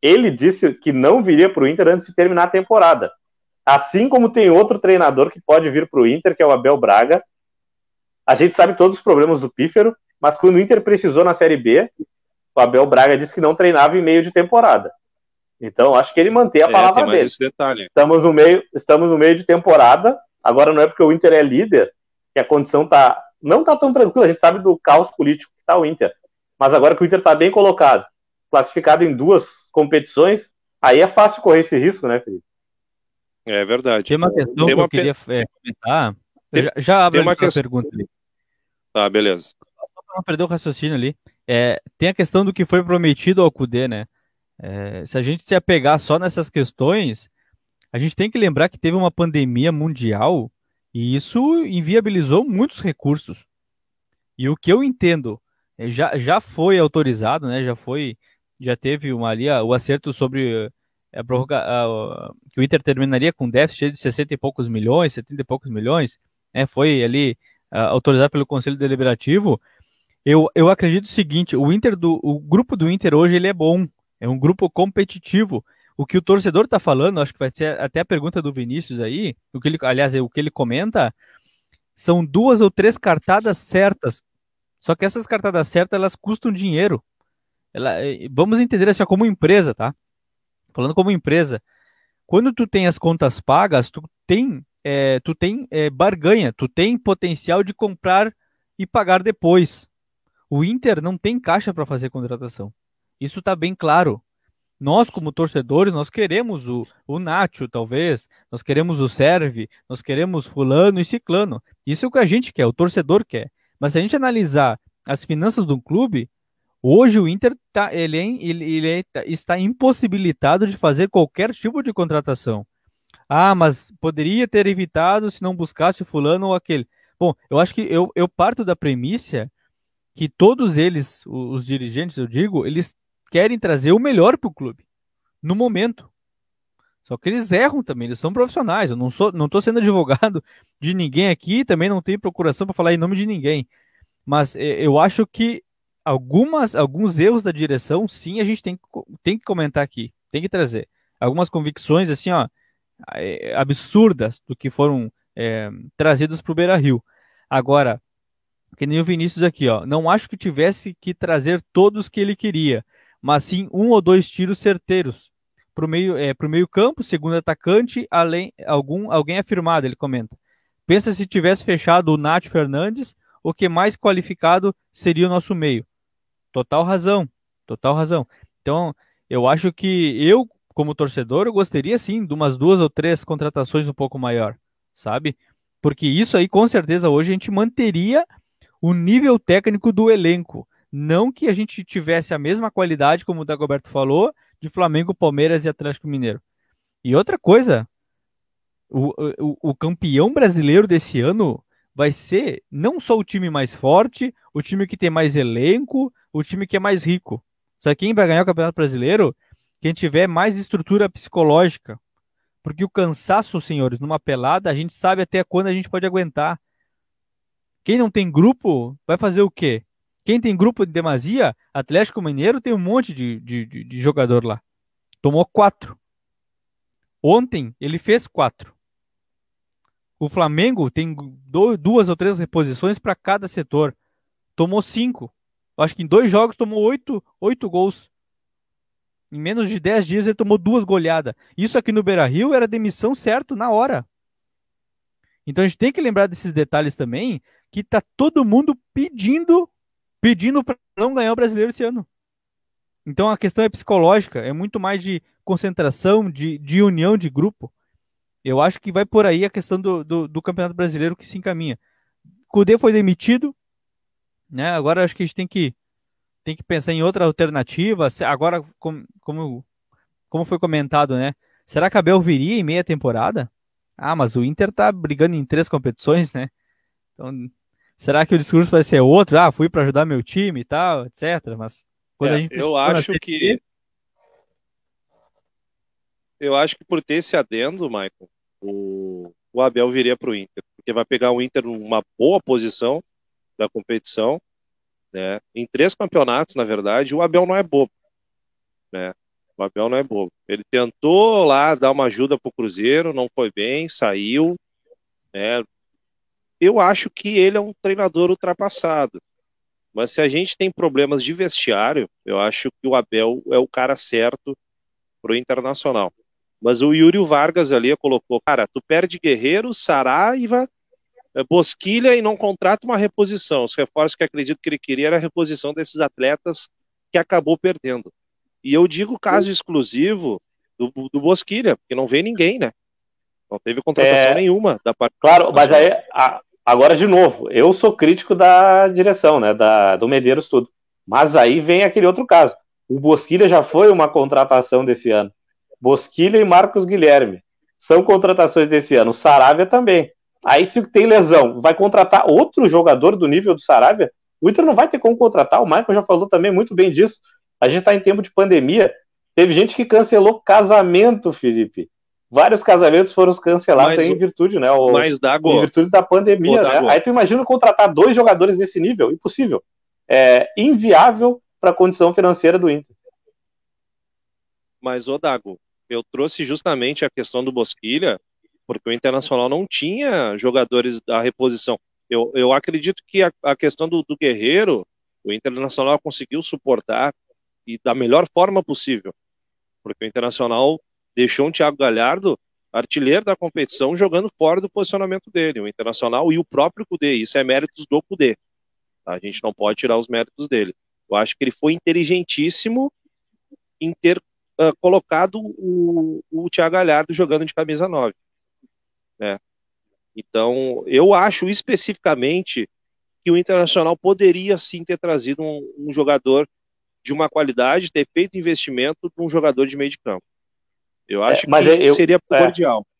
ele disse que não viria para o Inter antes de terminar a temporada. Assim como tem outro treinador que pode vir para o Inter, que é o Abel Braga. A gente sabe todos os problemas do Pífero, mas quando o Inter precisou na Série B, o Abel Braga disse que não treinava em meio de temporada. Então, acho que ele mantém a é, palavra dele. Estamos no, meio, estamos no meio de temporada. Agora não é porque o Inter é líder que a condição tá, não está tão tranquila. A gente sabe do caos político que está o Inter. Mas agora que o Inter está bem colocado, classificado em duas competições, aí é fácil correr esse risco, né, Felipe? É verdade. Tem uma questão tem uma que eu queria é, comentar. Tem, já, já abre uma questão... pergunta ali. Tá, beleza. Só para não perder o raciocínio ali. É, tem a questão do que foi prometido ao CUDE, né? É, se a gente se apegar só nessas questões, a gente tem que lembrar que teve uma pandemia mundial e isso inviabilizou muitos recursos. E o que eu entendo, já, já foi autorizado, né? Já foi, já teve uma ali o acerto sobre a prorroga, a, que o Inter terminaria com déficit de 60 e poucos milhões, 70 e poucos milhões, né? Foi ali a, autorizado pelo Conselho Deliberativo. Eu, eu acredito o seguinte, o Inter do o grupo do Inter hoje ele é bom, é um grupo competitivo. O que o torcedor está falando, acho que vai ser até a pergunta do Vinícius aí, o que ele, aliás, o que ele comenta, são duas ou três cartadas certas. Só que essas cartadas certas, elas custam dinheiro. Ela, eh, vamos entender assim, como empresa, tá? Falando como empresa. Quando tu tem as contas pagas, tu tem, é, tu tem é, barganha, tu tem potencial de comprar e pagar depois. O Inter não tem caixa para fazer contratação. Isso está bem claro. Nós, como torcedores, nós queremos o, o Nacho, talvez, nós queremos o Serve, nós queremos fulano e ciclano. Isso é o que a gente quer, o torcedor quer. Mas se a gente analisar as finanças do clube, hoje o Inter tá, ele, é, ele, ele é, está impossibilitado de fazer qualquer tipo de contratação. Ah, mas poderia ter evitado se não buscasse o fulano ou aquele. Bom, eu acho que eu, eu parto da premissa que todos eles, os dirigentes, eu digo, eles querem trazer o melhor para o clube, no momento. Só que eles erram também, eles são profissionais. Eu não sou, não estou sendo advogado de ninguém aqui, também não tenho procuração para falar em nome de ninguém. Mas é, eu acho que algumas, alguns erros da direção, sim, a gente tem, tem que comentar aqui, tem que trazer. Algumas convicções, assim, ó, é, absurdas do que foram é, trazidas para o Beira Rio. Agora, que nem o Vinícius aqui, ó, não acho que tivesse que trazer todos que ele queria mas sim um ou dois tiros certeiros para o meio, é, meio campo, segundo atacante, além algum alguém afirmado, ele comenta. Pensa se tivesse fechado o Nath Fernandes, o que mais qualificado seria o nosso meio. Total razão, total razão. Então, eu acho que eu, como torcedor, eu gostaria sim de umas duas ou três contratações um pouco maior, sabe? Porque isso aí, com certeza, hoje a gente manteria o nível técnico do elenco. Não que a gente tivesse a mesma qualidade, como o Dagoberto falou, de Flamengo, Palmeiras e Atlético Mineiro. E outra coisa, o, o, o campeão brasileiro desse ano vai ser não só o time mais forte, o time que tem mais elenco, o time que é mais rico. Sabe quem vai ganhar o Campeonato Brasileiro? Quem tiver mais estrutura psicológica. Porque o cansaço, senhores, numa pelada, a gente sabe até quando a gente pode aguentar. Quem não tem grupo vai fazer o quê? Quem tem grupo de demasia, Atlético Mineiro tem um monte de, de, de, de jogador lá. Tomou quatro. Ontem ele fez quatro. O Flamengo tem duas ou três reposições para cada setor. Tomou cinco. Acho que em dois jogos tomou oito, oito gols. Em menos de dez dias ele tomou duas goleadas. Isso aqui no Beira Rio era demissão certo na hora. Então a gente tem que lembrar desses detalhes também, que tá todo mundo pedindo pedindo para não ganhar o brasileiro esse ano. Então a questão é psicológica, é muito mais de concentração, de, de união de grupo. Eu acho que vai por aí a questão do, do, do Campeonato Brasileiro que se encaminha. Cudê foi demitido, né? Agora acho que a gente tem que, tem que pensar em outra alternativa. Agora, como, como, foi comentado, né? Será que a Bel viria em meia temporada? Ah, mas o Inter tá brigando em três competições, né? Então Será que o discurso vai ser outro? Ah, fui para ajudar meu time e tal, etc. Mas quando é, a gente eu acho que eu acho que por ter esse adendo, Michael, o, o Abel viria para o Inter, porque vai pegar o Inter numa boa posição da competição, né? Em três campeonatos, na verdade, o Abel não é bobo, né? O Abel não é bobo. Ele tentou lá dar uma ajuda pro Cruzeiro, não foi bem, saiu. Né? Eu acho que ele é um treinador ultrapassado. Mas se a gente tem problemas de vestiário, eu acho que o Abel é o cara certo pro Internacional. Mas o Yuri Vargas ali colocou, cara, tu perde Guerreiro, Saraiva, eh, Bosquilha e não contrata uma reposição. Os reforços que acredito que ele queria era a reposição desses atletas que acabou perdendo. E eu digo caso exclusivo do, do Bosquilha, porque não vem ninguém, né? Não teve contratação é... nenhuma da parte. Claro, mas aí, agora de novo, eu sou crítico da direção, né? Da, do Medeiros tudo. Mas aí vem aquele outro caso. O Bosquilha já foi uma contratação desse ano. Bosquilha e Marcos Guilherme são contratações desse ano. O Saravia também. Aí, se tem lesão, vai contratar outro jogador do nível do Saravia? O Inter não vai ter como contratar. O Michael já falou também muito bem disso. A gente está em tempo de pandemia. Teve gente que cancelou casamento, Felipe. Vários casamentos foram cancelados mas, em virtude, né? O, mas Dago, em virtude da pandemia, né? Aí tu imagina contratar dois jogadores desse nível? Impossível. É inviável para a condição financeira do Inter. Mas, ô Dago, eu trouxe justamente a questão do Bosquilha, porque o Internacional não tinha jogadores da reposição. Eu, eu acredito que a, a questão do, do, Guerreiro, o Internacional conseguiu suportar e da melhor forma possível, porque o Internacional deixou um Thiago Galhardo artilheiro da competição jogando fora do posicionamento dele, o Internacional e o próprio Cudê, isso é méritos do Cudê. Tá? A gente não pode tirar os méritos dele. Eu acho que ele foi inteligentíssimo em ter uh, colocado o, o Thiago Galhardo jogando de camisa 9. Né? Então, eu acho especificamente que o Internacional poderia sim ter trazido um, um jogador de uma qualidade, ter feito investimento de um jogador de meio de campo. Eu acho é, que eu, seria é. primordial. É,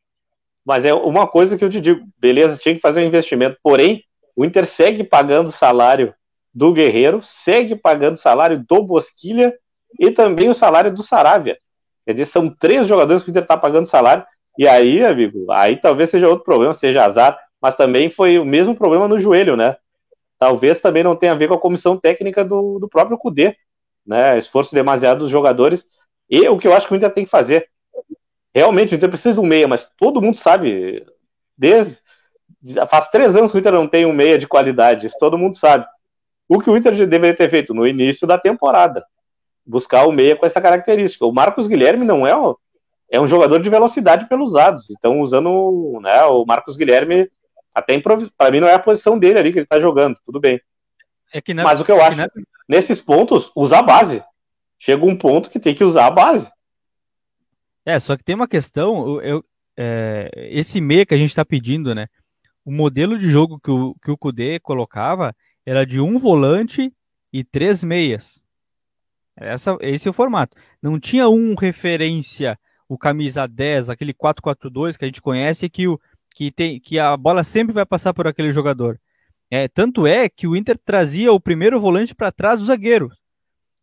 mas é uma coisa que eu te digo, beleza, tinha que fazer um investimento, porém, o Inter segue pagando o salário do Guerreiro, segue pagando o salário do Bosquilha e também o salário do Saravia. Quer dizer, são três jogadores que o Inter está pagando salário. E aí, amigo, aí talvez seja outro problema, seja azar, mas também foi o mesmo problema no joelho, né? Talvez também não tenha a ver com a comissão técnica do, do próprio Cudê, né? Esforço demasiado dos jogadores. E o que eu acho que o Inter tem que fazer. Realmente, o Inter precisa de um meia, mas todo mundo sabe, desde. Faz três anos que o Inter não tem um meia de qualidade, isso todo mundo sabe. O que o Inter deveria ter feito no início da temporada buscar o meia com essa característica. O Marcos Guilherme não é, é um jogador de velocidade pelos lados. Então, usando né, o Marcos Guilherme, até para mim não é a posição dele ali que ele está jogando, tudo bem. É na, Mas o que eu é acho, na... nesses pontos, usa a base. Chega um ponto que tem que usar a base. É, só que tem uma questão, eu, é, esse meia que a gente está pedindo, né? O modelo de jogo que o, que o Kudê colocava era de um volante e três meias. Essa, esse é o formato. Não tinha um referência, o camisa 10, aquele 4-4-2 que a gente conhece, que, o, que, tem, que a bola sempre vai passar por aquele jogador. É, tanto é que o Inter trazia o primeiro volante para trás do zagueiro.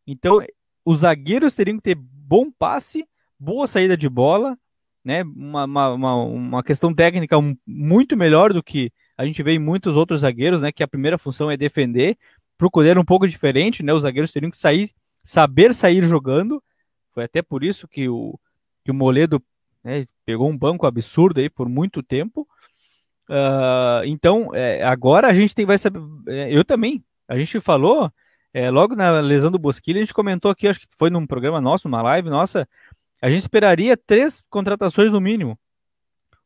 Então, os zagueiros teriam que ter bom passe, boa saída de bola, né? uma, uma, uma questão técnica muito melhor do que a gente vê em muitos outros zagueiros, né? que a primeira função é defender. Para o um pouco diferente, né? os zagueiros teriam que sair saber sair jogando. Foi até por isso que o, que o Moledo né, pegou um banco absurdo aí por muito tempo. Uh, então, é, agora a gente tem, vai saber. É, eu também. A gente falou, é, logo na lesão do Bosquilha, a gente comentou aqui, acho que foi num programa nosso, numa live nossa. A gente esperaria três contratações no mínimo.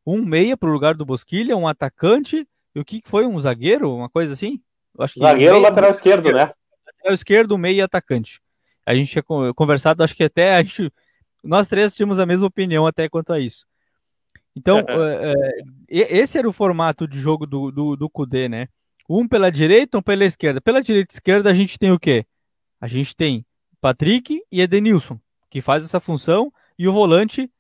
Um meia para o lugar do Bosquilha, um atacante, e o que foi? Um zagueiro? Uma coisa assim? Acho que zagueiro ou lateral esquerdo, né? Lateral esquerdo, meia e atacante. A gente tinha conversado, acho que até a gente, nós três tínhamos a mesma opinião até quanto a isso. Então, é, esse era o formato de jogo do, do, do Kudê, né? Um pela direita, um pela esquerda. Pela direita e esquerda, a gente tem o quê? A gente tem Patrick e Edenilson, que faz essa função, e o volante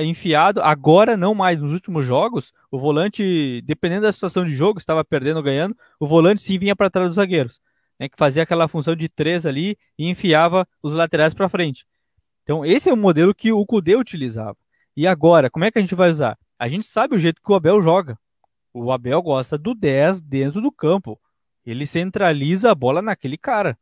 enfiado, agora não mais, nos últimos jogos, o volante, dependendo da situação de jogo, estava perdendo ou ganhando, o volante sim vinha para trás dos zagueiros né, que fazia aquela função de três ali e enfiava os laterais para frente. Então, esse é o modelo que o Kudê utilizava. E agora, como é que a gente vai usar? A gente sabe o jeito que o Abel joga. O Abel gosta do 10 dentro do campo. Ele centraliza a bola naquele cara.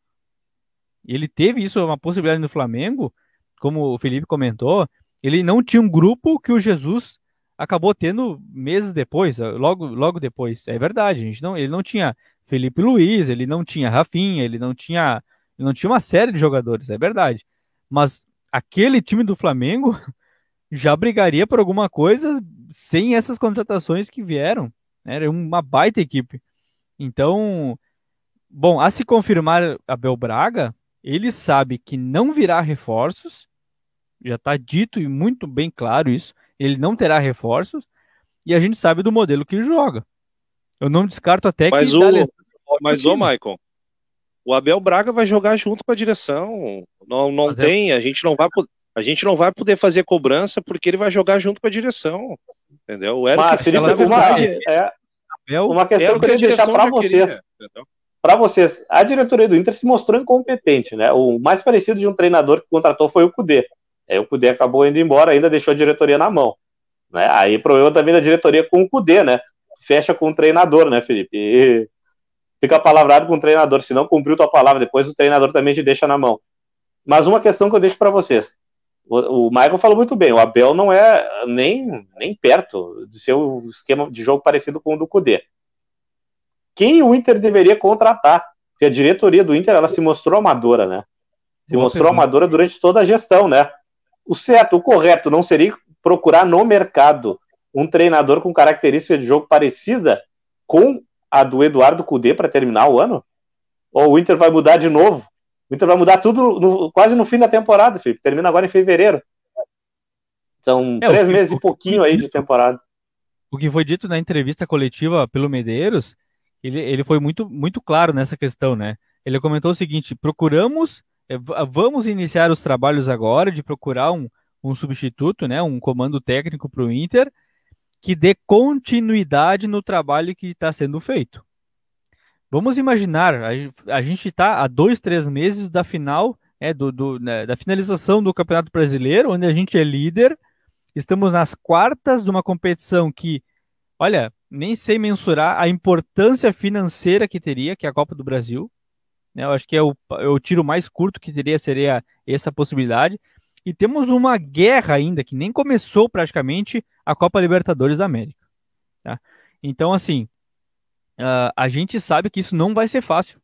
Ele teve isso, uma possibilidade no Flamengo, como o Felipe comentou, ele não tinha um grupo que o Jesus acabou tendo meses depois, logo, logo depois. É verdade, gente não, ele não tinha Felipe Luiz, ele não tinha Rafinha, ele não tinha, ele não tinha uma série de jogadores, é verdade. Mas aquele time do Flamengo já brigaria por alguma coisa sem essas contratações que vieram. Né? Era uma baita equipe. Então, bom, a se confirmar Abel Braga, ele sabe que não virá reforços, já está dito e muito bem claro isso, ele não terá reforços, e a gente sabe do modelo que joga. Eu não descarto até mas que. O... Mas, ô, Michael, o Abel Braga vai jogar junto com a direção. Não, não é tem, é... a gente não vai a gente não vai poder fazer cobrança porque ele vai jogar junto com a direção. Entendeu? O Eric, Mas, Felipe, verdade, é, é uma questão que eu queria deixar para vocês. Para vocês, a diretoria do Inter se mostrou incompetente, né? O mais parecido de um treinador que contratou foi o Cudê. Aí o Cudê acabou indo embora, ainda deixou a diretoria na mão. Né? Aí problema também da diretoria com o Cudê, né? Fecha com o treinador, né, Felipe? E fica palavrado com o treinador. Se não cumpriu tua palavra, depois o treinador também te deixa na mão. Mas uma questão que eu deixo para vocês. O, Michael falou muito bem, o Abel não é nem, nem perto de ser um esquema de jogo parecido com o do Cudê. Quem o Inter deveria contratar? Porque a diretoria do Inter ela se mostrou amadora, né? Se Boa mostrou pergunta. amadora durante toda a gestão, né? O certo, o correto não seria procurar no mercado um treinador com característica de jogo parecida com a do Eduardo Cudê para terminar o ano? Ou o Inter vai mudar de novo? O Inter vai mudar tudo no, quase no fim da temporada, Felipe. Termina agora em fevereiro. São é, três que, meses e pouquinho aí de temporada. O que foi dito na entrevista coletiva pelo Medeiros, ele, ele foi muito, muito claro nessa questão, né? Ele comentou o seguinte: procuramos, é, vamos iniciar os trabalhos agora de procurar um, um substituto, né? Um comando técnico para o Inter que dê continuidade no trabalho que está sendo feito. Vamos imaginar, a, a gente está há dois, três meses da final, é, do, do né, da finalização do Campeonato Brasileiro, onde a gente é líder. Estamos nas quartas de uma competição que, olha, nem sei mensurar a importância financeira que teria, que é a Copa do Brasil. Né, eu acho que é o, é o tiro mais curto que teria seria essa possibilidade. E temos uma guerra ainda, que nem começou praticamente a Copa Libertadores da América. Tá? Então, assim, uh, a gente sabe que isso não vai ser fácil.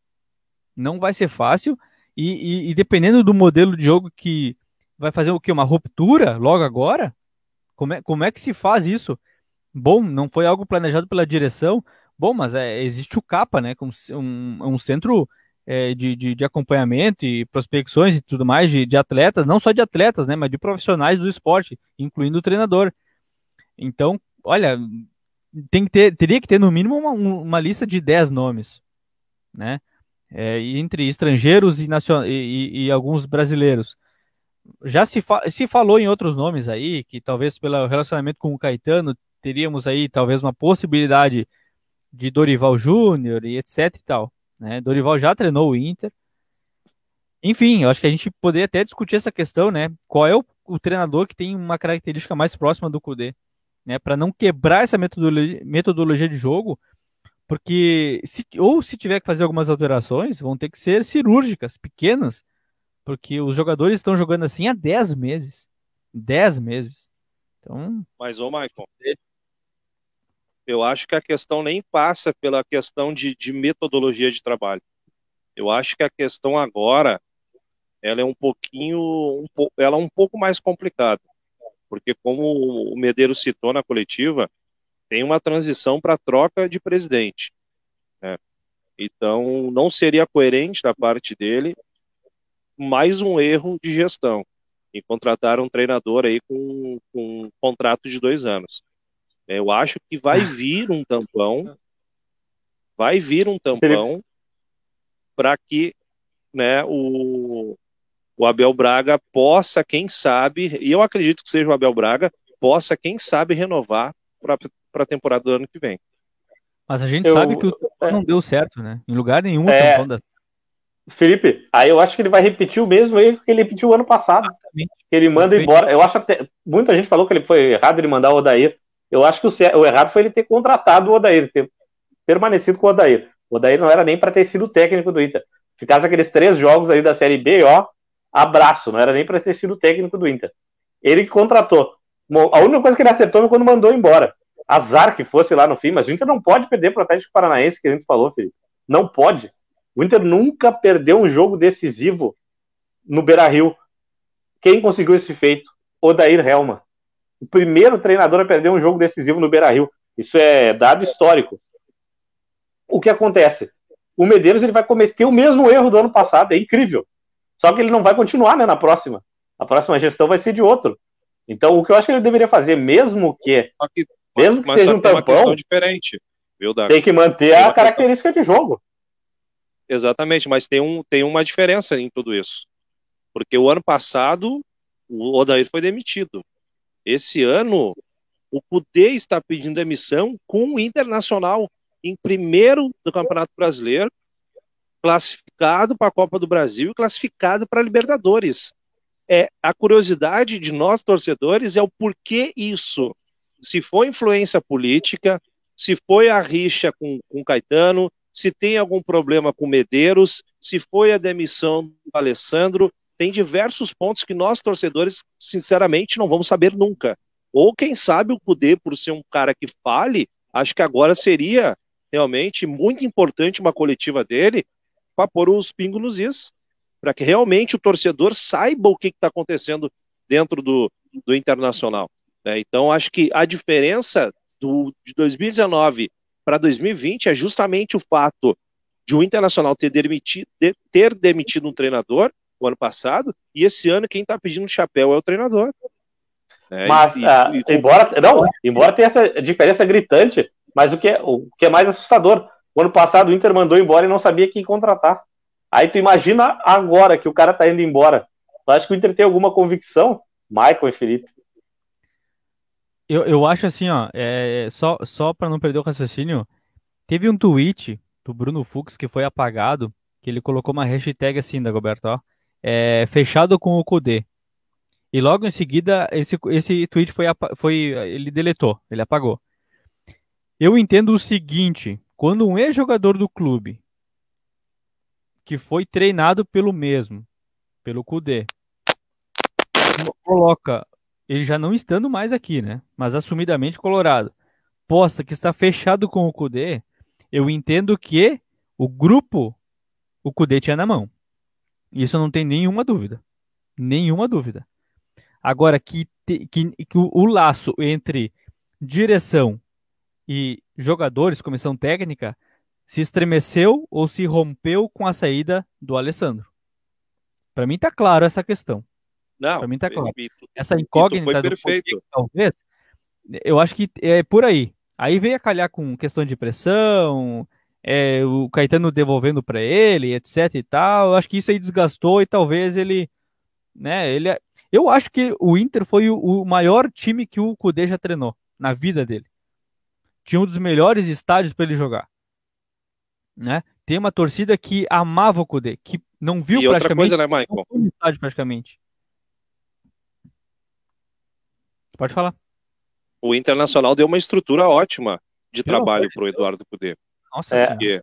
Não vai ser fácil. E, e, e, dependendo do modelo de jogo que vai fazer o que? Uma ruptura logo agora? Como é, como é que se faz isso? Bom, não foi algo planejado pela direção. Bom, mas é, existe o CAPA, né? Com um, um centro é, de, de, de, acompanhamento e prospecções e tudo mais de, de, atletas, não só de atletas, né? Mas de profissionais do esporte, incluindo o treinador. Então, olha, tem que ter, teria que ter no mínimo uma, uma lista de 10 nomes, né? É, entre estrangeiros e, nacion... e, e, alguns brasileiros. Já se, fa... se falou em outros nomes aí, que talvez pelo relacionamento com o Caetano, teríamos aí talvez uma possibilidade de Dorival Júnior e etc e tal. Né? Dorival já treinou o Inter. Enfim, eu acho que a gente poderia até discutir essa questão, né? Qual é o, o treinador que tem uma característica mais próxima do Kudê? né, para não quebrar essa metodologia, metodologia de jogo, porque se, ou se tiver que fazer algumas alterações, vão ter que ser cirúrgicas, pequenas, porque os jogadores estão jogando assim há 10 meses. 10 meses. Então, Mas, ô Michael, eu acho que a questão nem passa pela questão de, de metodologia de trabalho. Eu acho que a questão agora ela é um pouquinho, um, ela é um pouco mais complicada porque como o Medeiros citou na coletiva, tem uma transição para troca de presidente. Né? Então, não seria coerente da parte dele mais um erro de gestão em contratar um treinador aí com, com um contrato de dois anos. Eu acho que vai vir um tampão, vai vir um tampão para que né, o, o Abel Braga possa, quem sabe, e eu acredito que seja o Abel Braga, possa, quem sabe, renovar para a temporada do ano que vem. Mas a gente eu, sabe que o é, não deu certo, né? Em lugar nenhum é, da... Felipe, aí eu acho que ele vai repetir o mesmo erro que ele repetiu ano passado. Exatamente. Ele manda Perfeito. embora. Eu acho até. Muita gente falou que ele foi errado ele mandar o Odair. Eu acho que o, o errado foi ele ter contratado o Odair, ter permanecido com o Odair. O Odair não era nem para ter sido técnico do Inter. Ficasse aqueles três jogos aí da Série B, ó, abraço, não era nem para ter sido técnico do Inter. Ele que contratou. A única coisa que ele acertou foi quando mandou embora. Azar que fosse lá no fim, mas o Inter não pode perder para o Atlético Paranaense, que a gente falou, Felipe. Não pode. O Inter nunca perdeu um jogo decisivo no Beira Rio. Quem conseguiu esse feito? Odair Helma. O primeiro treinador a perder um jogo decisivo no Beira Rio. Isso é dado histórico. O que acontece? O Medeiros ele vai cometer o mesmo erro do ano passado. É incrível. Só que ele não vai continuar né, na próxima. A próxima gestão vai ser de outro. Então, o que eu acho que ele deveria fazer, mesmo que, que mesmo que seja um tampão, diferente, viu, tem que manter tem a característica questão... de jogo. Exatamente, mas tem, um, tem uma diferença em tudo isso. Porque o ano passado, o Odair foi demitido. Esse ano, o Cudê está pedindo demissão com o Internacional em primeiro do Campeonato Brasileiro, classificado para a Copa do Brasil e classificado para a Libertadores é a curiosidade de nós torcedores é o porquê isso. Se foi influência política, se foi a rixa com, com Caetano, se tem algum problema com Medeiros, se foi a demissão do Alessandro, tem diversos pontos que nós torcedores, sinceramente, não vamos saber nunca. Ou quem sabe o Cudê, por ser um cara que fale, acho que agora seria realmente muito importante uma coletiva dele para pôr os pingos nos is para que realmente o torcedor saiba o que está acontecendo dentro do, do Internacional. Né? Então, acho que a diferença do, de 2019 para 2020 é justamente o fato de o Internacional ter demitido, de, ter demitido um treinador o ano passado, e esse ano quem está pedindo chapéu é o treinador. É, mas, e, uh, e, embora, não, embora tenha essa diferença gritante, mas o que, é, o que é mais assustador, o ano passado o Inter mandou embora e não sabia quem contratar. Aí tu imagina agora que o cara tá indo embora. Tu acha que o Inter tem alguma convicção? Michael e Felipe. Eu, eu acho assim, ó, é, só, só para não perder o raciocínio, teve um tweet do Bruno Fux que foi apagado, que ele colocou uma hashtag assim, Dagoberto, ó, é, fechado com o Kudê. E logo em seguida, esse, esse tweet foi, foi. Ele deletou, ele apagou. Eu entendo o seguinte: quando um ex-jogador do clube que foi treinado pelo mesmo, pelo Kudê. Coloca, ele já não estando mais aqui, né? Mas assumidamente colorado. Posta que está fechado com o Kudê, eu entendo que o grupo o Kudê tinha na mão. Isso não tem nenhuma dúvida. Nenhuma dúvida. Agora, que, que, que o, o laço entre direção e jogadores, comissão técnica, se estremeceu ou se rompeu com a saída do Alessandro. Para mim tá claro essa questão. Não, para mim tá claro. essa incógnita do perfeito. talvez, eu acho que é por aí. Aí veio a calhar com questão de pressão, é, o Caetano devolvendo para ele, etc e tal. Eu acho que isso aí desgastou e talvez ele, né, ele eu acho que o Inter foi o, o maior time que o Cudê já treinou na vida dele. Tinha um dos melhores estádios para ele jogar né? Tem uma torcida que amava o Kudê, que não viu e praticamente. Outra coisa, né, Michael? Estádio, praticamente. Pode falar. O Internacional deu uma estrutura ótima de trabalho para o Eduardo Kudê. Nossa é. Porque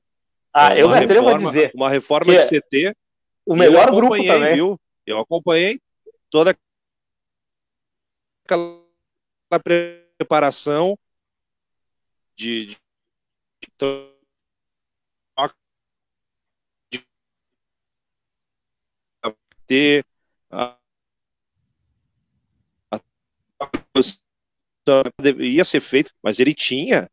ah, eu me atrevo a dizer. Uma reforma de CT. O melhor grupo também. Viu? Eu acompanhei toda aquela preparação de, de ter a, a, ia ser feito, mas ele tinha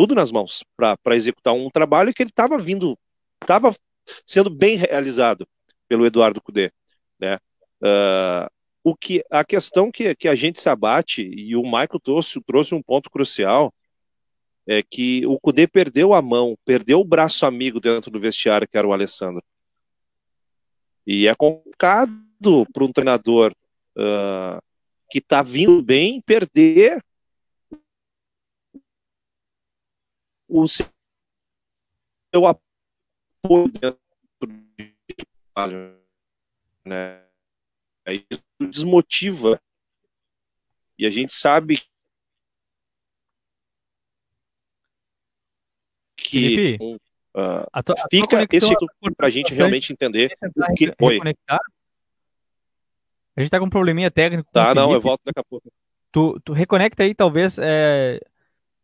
tudo nas mãos para executar um trabalho que ele estava vindo, estava sendo bem realizado pelo Eduardo Cudê, né? Uh, o que a questão que, que a gente se abate e o Michael trouxe, trouxe um ponto crucial é que o Cudê perdeu a mão, perdeu o braço amigo dentro do vestiário que era o Alessandro. E é complicado para um treinador uh, que está vindo bem perder o seu apoio dentro do trabalho. Né? Isso desmotiva. E a gente sabe que Uh, a tua, a fica esse para a gente realmente entender o que foi. A gente tá com um probleminha técnico. Tá, não, eu volto daqui a pouco. Tu, tu reconecta aí, talvez, é...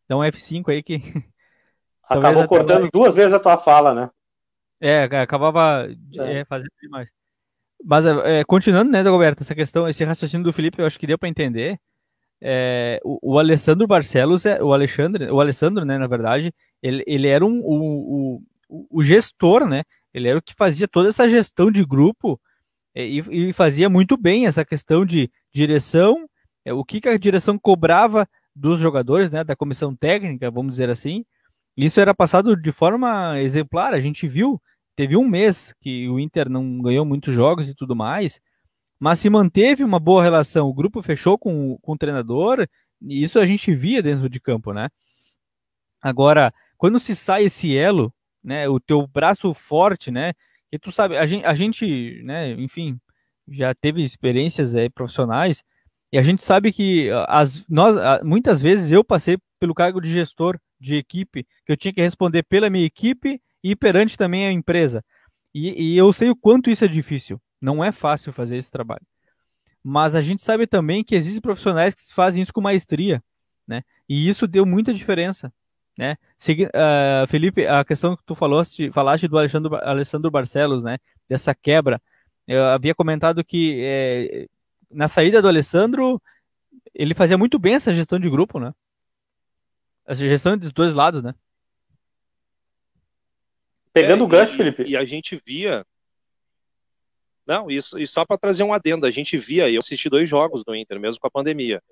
dá um F5 aí que. Acabou cortando duas vezes a tua fala, né? É, acabava é. É, fazendo demais. Mas, é, continuando, né, Roberto, essa questão, esse raciocínio do Felipe, eu acho que deu para entender. É, o, o, Alessandro Barcelos, é, o Alexandre, o Alessandro, né, na verdade, ele, ele era um, o, o, o gestor, né? Ele era o que fazia toda essa gestão de grupo é, e, e fazia muito bem essa questão de direção, é, o que, que a direção cobrava dos jogadores, né, da comissão técnica, vamos dizer assim. Isso era passado de forma exemplar. A gente viu, teve um mês que o Inter não ganhou muitos jogos e tudo mais, mas se manteve uma boa relação. O grupo fechou com, com o treinador e isso a gente via dentro de campo, né? Agora, quando se sai esse elo né, o teu braço forte, né, que tu sabe, a gente, a gente né, enfim, já teve experiências é, profissionais e a gente sabe que as, nós, muitas vezes eu passei pelo cargo de gestor de equipe, que eu tinha que responder pela minha equipe e perante também a empresa. E, e eu sei o quanto isso é difícil. Não é fácil fazer esse trabalho. Mas a gente sabe também que existem profissionais que fazem isso com maestria, né? E isso deu muita diferença. Né? Segui, uh, Felipe, a questão que tu falou, falaste do Alexandre, Alessandro Barcelos, né? Dessa quebra. Eu havia comentado que é, na saída do Alessandro, ele fazia muito bem essa gestão de grupo, né? Essa gestão dos dois lados, né? Pegando é, o gancho, Felipe. E a gente via. Não, isso, e só para trazer um adendo, a gente via, eu assisti dois jogos no Inter, mesmo com a pandemia.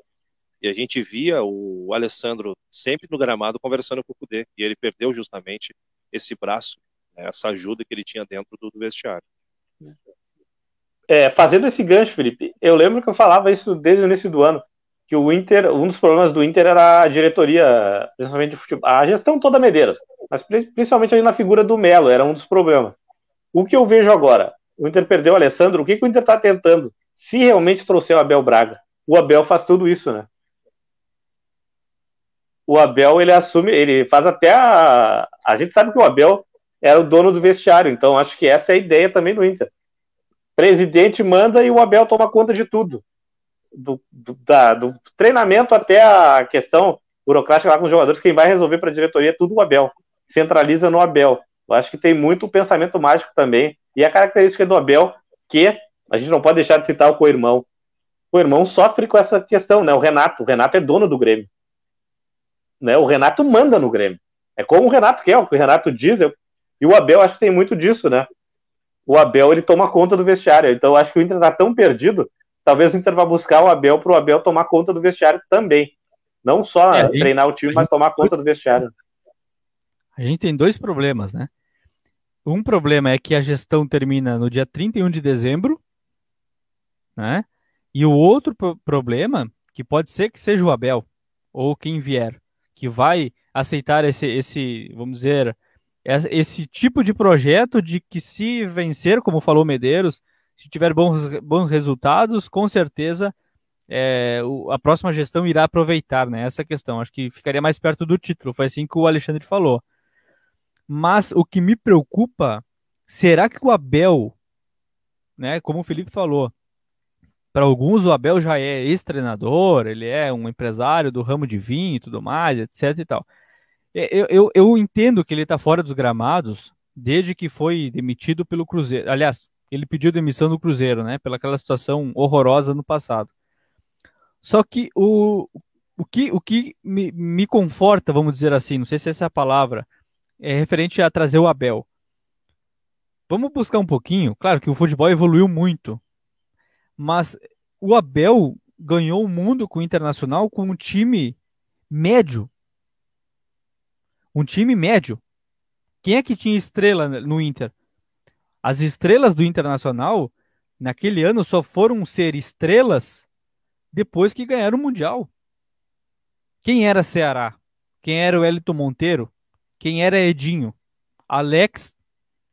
E a gente via o Alessandro sempre no gramado conversando com o Cudê. E ele perdeu justamente esse braço, né, essa ajuda que ele tinha dentro do, do vestiário. É, fazendo esse gancho, Felipe, eu lembro que eu falava isso desde o início do ano, que o Inter, um dos problemas do Inter era a diretoria, principalmente de futebol, a gestão toda Medeiros, mas principalmente ali na figura do Melo, era um dos problemas. O que eu vejo agora, o Inter perdeu o Alessandro, o que, que o Inter está tentando? Se realmente trouxer o Abel Braga, o Abel faz tudo isso, né? o Abel ele assume, ele faz até a. A gente sabe que o Abel era o dono do vestiário, então acho que essa é a ideia também do Inter. Presidente manda e o Abel toma conta de tudo. Do, do, da, do treinamento até a questão burocrática lá com os jogadores, quem vai resolver para a diretoria é tudo o Abel. Centraliza no Abel. Eu acho que tem muito pensamento mágico também. E a característica do Abel, que a gente não pode deixar de citar o co-irmão. O irmão sofre com essa questão, né? O Renato. O Renato é dono do Grêmio né? O Renato manda no Grêmio. É como o Renato quer, o que o Renato diz. Eu, e o Abel acho que tem muito disso, né? O Abel ele toma conta do vestiário. Então acho que o Inter tá tão perdido, talvez o Inter vá buscar o Abel para o Abel tomar conta do vestiário também. Não só é, treinar o time, mas tomar conta do vestiário. A gente tem dois problemas, né? Um problema é que a gestão termina no dia 31 de dezembro, né? E o outro problema, que pode ser que seja o Abel, ou quem vier, que vai aceitar esse, esse vamos dizer, esse tipo de projeto de que se vencer, como falou Medeiros, se tiver bons, bons resultados, com certeza é, a próxima gestão irá aproveitar né, essa questão. Acho que ficaria mais perto do título, foi assim que o Alexandre falou. Mas o que me preocupa, será que o Abel, né, como o Felipe falou, para alguns, o Abel já é ex-treinador, ele é um empresário do ramo de vinho e tudo mais, etc e tal. Eu, eu, eu entendo que ele está fora dos gramados desde que foi demitido pelo Cruzeiro. Aliás, ele pediu demissão do Cruzeiro, né? Pelaquela situação horrorosa no passado. Só que o, o que, o que me, me conforta, vamos dizer assim, não sei se essa é a palavra, é referente a trazer o Abel. Vamos buscar um pouquinho. Claro que o futebol evoluiu muito, mas o Abel ganhou o mundo com o Internacional com um time médio. Um time médio. Quem é que tinha estrela no Inter? As estrelas do Internacional, naquele ano, só foram ser estrelas depois que ganharam o Mundial. Quem era Ceará? Quem era o Elton Monteiro? Quem era Edinho? Alex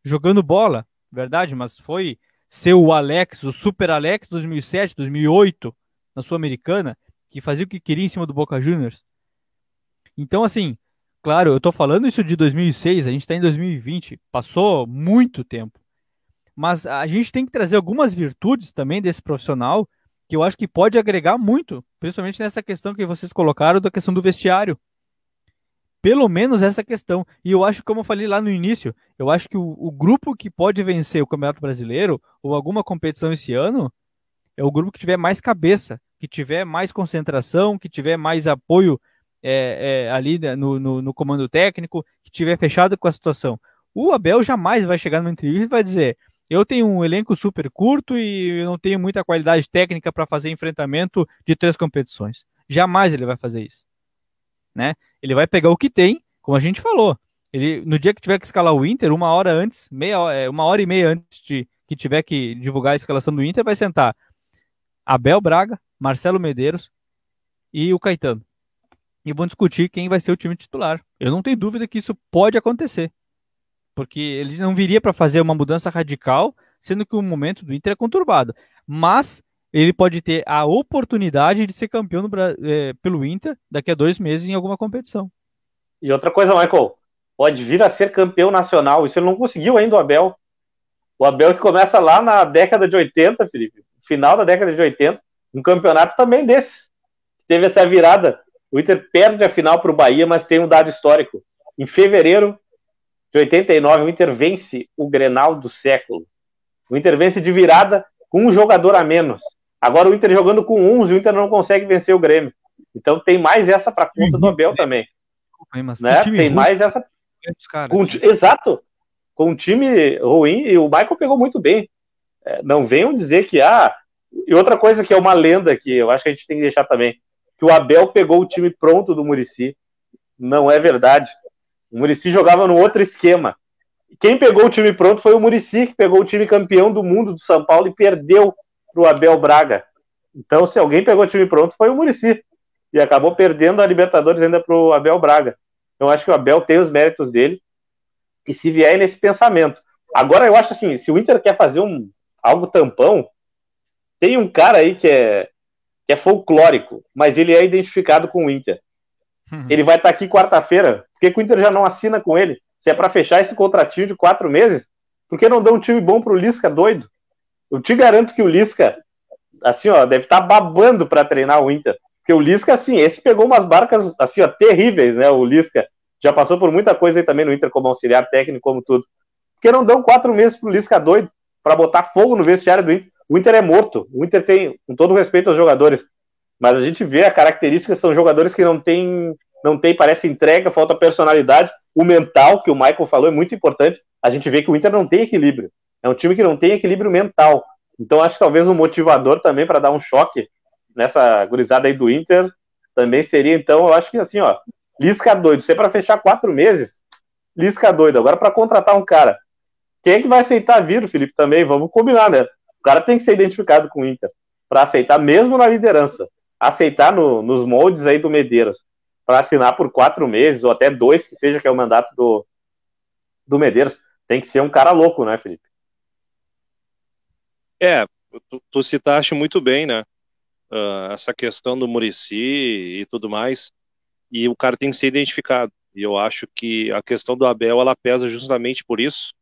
jogando bola, verdade, mas foi ser o Alex, o Super Alex 2007, 2008, na Sul-Americana, que fazia o que queria em cima do Boca Juniors. Então, assim, claro, eu tô falando isso de 2006, a gente está em 2020, passou muito tempo. Mas a gente tem que trazer algumas virtudes também desse profissional que eu acho que pode agregar muito, principalmente nessa questão que vocês colocaram da questão do vestiário. Pelo menos essa questão. E eu acho, como eu falei lá no início, eu acho que o, o grupo que pode vencer o Campeonato Brasileiro ou alguma competição esse ano é o grupo que tiver mais cabeça, que tiver mais concentração, que tiver mais apoio é, é, ali no, no, no, comando técnico, que tiver fechado com a situação. O Abel jamais vai chegar numa entrevista e vai dizer: eu tenho um elenco super curto e não tenho muita qualidade técnica para fazer enfrentamento de três competições. Jamais ele vai fazer isso, né? Ele vai pegar o que tem, como a gente falou. Ele, no dia que tiver que escalar o Inter, uma hora antes, meia, é, uma hora e meia antes de que tiver que divulgar a escalação do Inter, vai sentar Abel Braga, Marcelo Medeiros e o Caetano. E vão discutir quem vai ser o time titular. Eu não tenho dúvida que isso pode acontecer. Porque ele não viria para fazer uma mudança radical, sendo que o momento do Inter é conturbado. Mas ele pode ter a oportunidade de ser campeão é, pelo Inter daqui a dois meses em alguma competição. E outra coisa, Michael, pode vir a ser campeão nacional. Isso ele não conseguiu ainda o Abel. O Abel que começa lá na década de 80, Felipe final da década de 80, um campeonato também desse. Teve essa virada. O Inter perde a final para o Bahia, mas tem um dado histórico. Em fevereiro de 89, o Inter vence o Grenal do século. O Inter vence de virada com um jogador a menos. Agora o Inter jogando com 11, o Inter não consegue vencer o Grêmio. Então tem mais essa para conta do Abel também. Né? Tem mais essa. Com... Exato. Com um time ruim, e o Michael pegou muito bem. É, não venham dizer que, ah, e outra coisa que é uma lenda que eu acho que a gente tem que deixar também, que o Abel pegou o time pronto do Murici. Não é verdade. O Murici jogava no outro esquema. Quem pegou o time pronto foi o Murici, que pegou o time campeão do mundo do São Paulo e perdeu para o Abel Braga. Então, se alguém pegou o time pronto, foi o Murici. E acabou perdendo a Libertadores ainda para o Abel Braga. Então, acho que o Abel tem os méritos dele. E se vier nesse pensamento. Agora, eu acho assim: se o Inter quer fazer um, algo tampão, tem um cara aí que é, que é folclórico, mas ele é identificado com o Inter. Uhum. Ele vai estar tá aqui quarta-feira, porque o Inter já não assina com ele. Se é para fechar esse contratinho de quatro meses, por que não dá um time bom pro Lisca doido? Eu te garanto que o Lisca, assim, ó, deve estar tá babando para treinar o Inter. Porque o Lisca, assim, esse pegou umas barcas, assim, ó, terríveis, né? O Lisca já passou por muita coisa aí também no Inter, como auxiliar técnico, como tudo. Por que não dão quatro meses pro Lisca doido para botar fogo no vestiário do Inter? O Inter é morto. O Inter tem, com todo respeito aos jogadores, mas a gente vê a característica são jogadores que não tem, não tem, parece entrega, falta personalidade. O mental que o Michael falou é muito importante. A gente vê que o Inter não tem equilíbrio. É um time que não tem equilíbrio mental. Então acho que talvez um motivador também para dar um choque nessa gurizada aí do Inter também seria então, eu acho que assim, ó, Lisca doido, se é para fechar quatro meses, Lisca doido. Agora para contratar um cara, quem é que vai aceitar vir, Felipe também? Vamos combinar, né? O cara tem que ser identificado com o Inter para aceitar, mesmo na liderança, aceitar no, nos moldes aí do Medeiros, para assinar por quatro meses ou até dois, que seja que é o mandato do, do Medeiros. Tem que ser um cara louco, né, Felipe? É, tu, tu citaste muito bem, né? Uh, essa questão do Murici e tudo mais, e o cara tem que ser identificado. E eu acho que a questão do Abel ela pesa justamente por isso,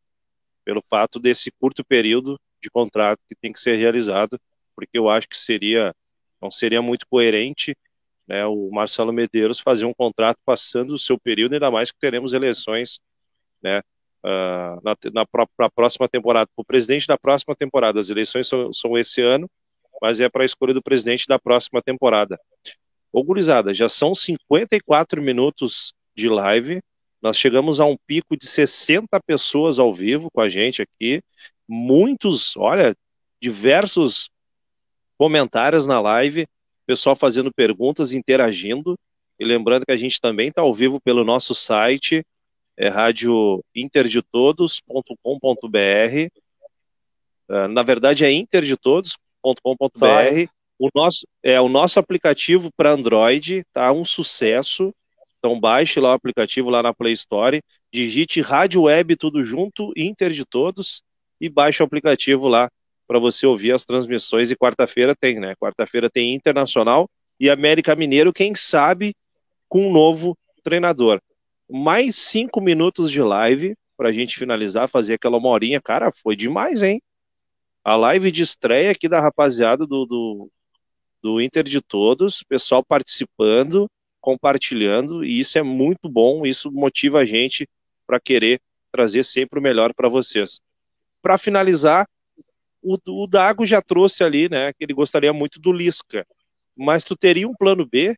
pelo fato desse curto período de contrato que tem que ser realizado, porque eu acho que seria não seria muito coerente né, o Marcelo Medeiros fazer um contrato passando o seu período, ainda mais que teremos eleições né, uh, na, na próxima temporada. O presidente da próxima temporada, as eleições são, são esse ano, mas é para a escolha do presidente da próxima temporada. Ô, gurizada, já são 54 minutos de live, nós chegamos a um pico de 60 pessoas ao vivo com a gente aqui. Muitos, olha, diversos comentários na live, pessoal fazendo perguntas, interagindo. E lembrando que a gente também está ao vivo pelo nosso site, é radiointerdetodos.com.br. Uh, na verdade é interdetodos.com.br. O nosso, é, o nosso aplicativo para Android tá um sucesso. Então baixe lá o aplicativo lá na Play Store, digite Rádio Web tudo junto, Inter de Todos, e baixe o aplicativo lá para você ouvir as transmissões. E quarta-feira tem, né? Quarta-feira tem Internacional e América Mineiro, quem sabe com um novo treinador. Mais cinco minutos de live para a gente finalizar, fazer aquela uma horinha. Cara, foi demais, hein? A live de estreia aqui da rapaziada do, do, do Inter de todos, pessoal participando, compartilhando, e isso é muito bom, isso motiva a gente para querer trazer sempre o melhor para vocês. Para finalizar, o, o Dago já trouxe ali, né, que ele gostaria muito do Lisca, mas tu teria um plano B,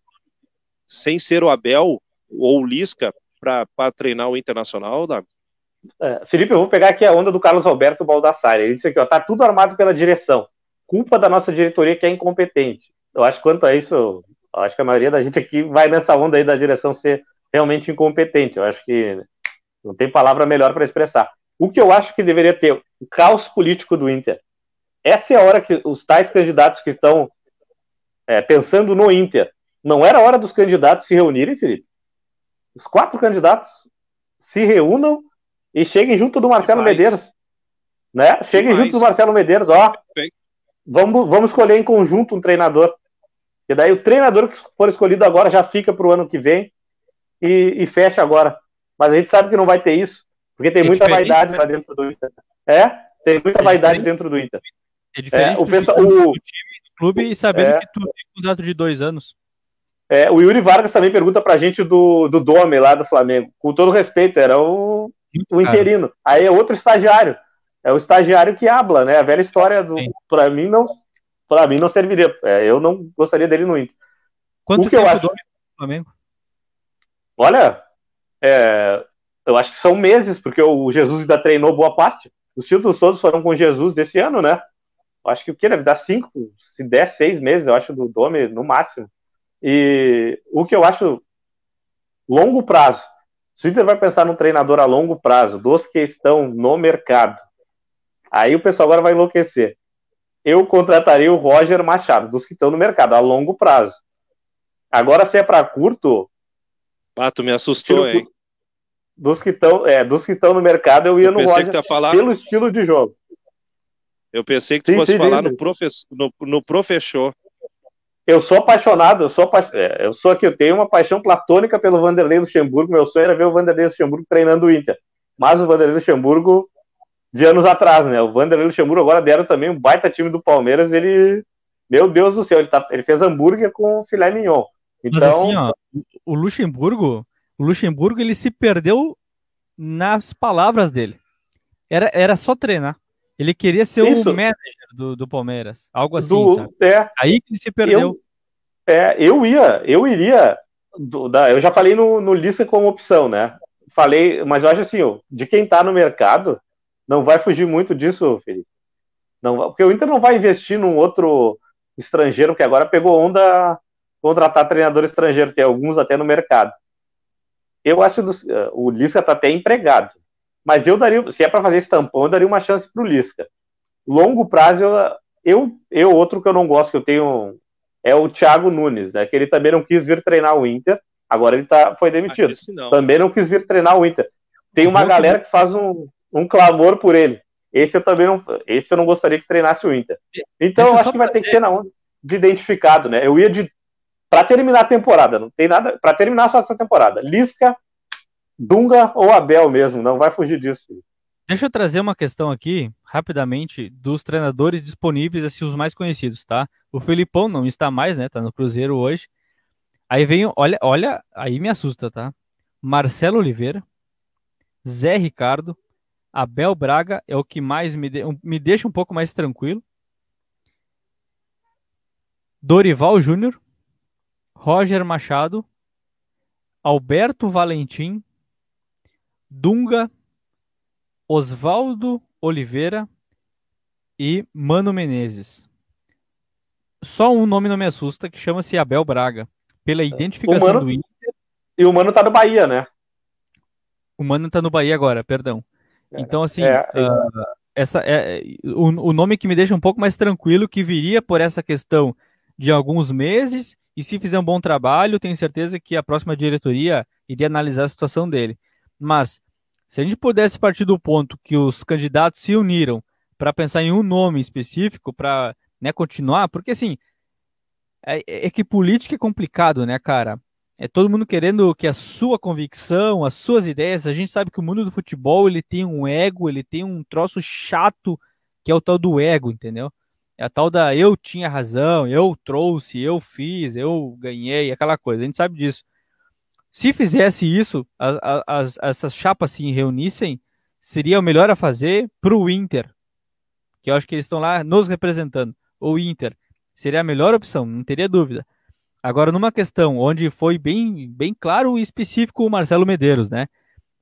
sem ser o Abel ou o Lisca, para treinar o Internacional, Dago? É, Felipe, eu vou pegar aqui a onda do Carlos Alberto Baldassari. Ele disse aqui, ó, tá tudo armado pela direção. Culpa da nossa diretoria que é incompetente. Eu acho que quanto a isso, eu acho que a maioria da gente aqui vai nessa onda aí da direção ser realmente incompetente. Eu acho que não tem palavra melhor para expressar. O que eu acho que deveria ter, o caos político do Inter. Essa é a hora que os tais candidatos que estão é, pensando no Inter. Não era hora dos candidatos se reunirem, Felipe? Os quatro candidatos se reúnam e cheguem junto do Marcelo Medeiros. Né? Cheguem junto do Marcelo Medeiros, ó. Vamos, vamos escolher em conjunto um treinador. E daí o treinador que for escolhido agora já fica para o ano que vem e, e, fecha agora. Mas a gente sabe que não vai ter isso, porque tem é muita vaidade né? lá dentro do Inter. É, tem muita é vaidade dentro do Inter. É diferente é, o, pessoal, o, time do clube e sabendo é, que tu tem contrato de dois anos. É, o Yuri Vargas também pergunta pra gente do, do Dome lá do Flamengo. Com todo respeito, era o, o interino. Aí é outro estagiário. É o estagiário que habla, né? A velha história do. Para mim não, para mim não serviria. É, eu não gostaria dele no Inter. Quanto o que eu acho? Do Flamengo? Olha, é, eu acho que são meses, porque o Jesus ainda treinou boa parte. Os títulos todos foram com Jesus desse ano, né? Eu acho que o que deve dar cinco, se der seis meses, eu acho do Dome no máximo. E o que eu acho longo prazo se o Inter vai pensar num treinador a longo prazo, dos que estão no mercado, aí o pessoal agora vai enlouquecer. Eu contrataria o Roger Machado, dos que estão no mercado, a longo prazo. Agora, se é para curto. Tu me assustou, hein? Dos que estão é, dos que no mercado, eu ia eu no Roger falar... pelo estilo de jogo. Eu pensei que tu sim, fosse sim, falar sim. no, profe... no, no professor eu sou apaixonado, eu sou, é, eu sou aqui, eu tenho uma paixão platônica pelo Vanderlei Luxemburgo. Meu sonho era ver o Vanderlei Luxemburgo treinando o Inter. Mas o Vanderlei Luxemburgo, de anos atrás, né? O Vanderlei Luxemburgo agora deram também um baita time do Palmeiras. Ele, meu Deus do céu, ele, tá, ele fez hambúrguer com filé mignon. Então, Mas assim, ó, o Luxemburgo, o Luxemburgo, ele se perdeu nas palavras dele. Era, era só treinar. Ele queria ser Isso. o manager do, do Palmeiras, algo assim, do, é, Aí que ele se perdeu. Eu, é, eu ia, eu iria, do, da, eu já falei no, no lista como opção, né? Falei, mas eu acho assim, ó, de quem tá no mercado, não vai fugir muito disso, Felipe. Não, porque o Inter não vai investir num outro estrangeiro, que agora pegou onda contratar treinador estrangeiro, tem alguns até no mercado. Eu acho que o Lisca tá até empregado. Mas eu daria, se é para fazer esse tampão, eu daria uma chance para o Lisca. Longo prazo, eu, eu, eu, outro que eu não gosto, que eu tenho, é o Thiago Nunes, né? Que ele também não quis vir treinar o Inter, agora ele tá, foi demitido. Não. Também não quis vir treinar o Inter. Tem uma galera que faz um, um clamor por ele. Esse eu também não, esse eu não gostaria que treinasse o Inter. Então eu acho que vai ter que ser na onda de identificado, né? Eu ia de para terminar a temporada, não tem nada para terminar só essa temporada. Lisca, Dunga ou Abel mesmo, não vai fugir disso. Deixa eu trazer uma questão aqui, rapidamente, dos treinadores disponíveis, assim, os mais conhecidos, tá? O Felipão não está mais, né? Tá no Cruzeiro hoje. Aí vem, olha, olha, aí me assusta, tá? Marcelo Oliveira, Zé Ricardo, Abel Braga é o que mais me, de, me deixa um pouco mais tranquilo. Dorival Júnior, Roger Machado, Alberto Valentim, Dunga, Oswaldo Oliveira e Mano Menezes. Só um nome não me assusta, que chama-se Abel Braga. Pela identificação Mano, do Inter. E o Mano tá no Bahia, né? O Mano tá no Bahia agora, perdão. É, então, assim, é, é... Uh, essa é, o, o nome que me deixa um pouco mais tranquilo, que viria por essa questão de alguns meses, e se fizer um bom trabalho, tenho certeza que a próxima diretoria iria analisar a situação dele. Mas, se a gente pudesse partir do ponto que os candidatos se uniram para pensar em um nome específico para né, continuar, porque assim, é, é, que política é complicado, né, cara? É todo mundo querendo que a sua convicção, as suas ideias, a gente sabe que o mundo do futebol ele tem um ego, ele tem um troço chato que é o tal do ego, entendeu? É a tal da eu tinha razão, eu trouxe, eu fiz, eu ganhei, aquela coisa. A gente sabe disso. Se fizesse isso, as, as, essas chapas se reunissem, seria o melhor a fazer para o Inter, que eu acho que eles estão lá nos representando. O Inter seria a melhor opção, não teria dúvida. Agora, numa questão onde foi bem, bem claro e específico o Marcelo Medeiros, né?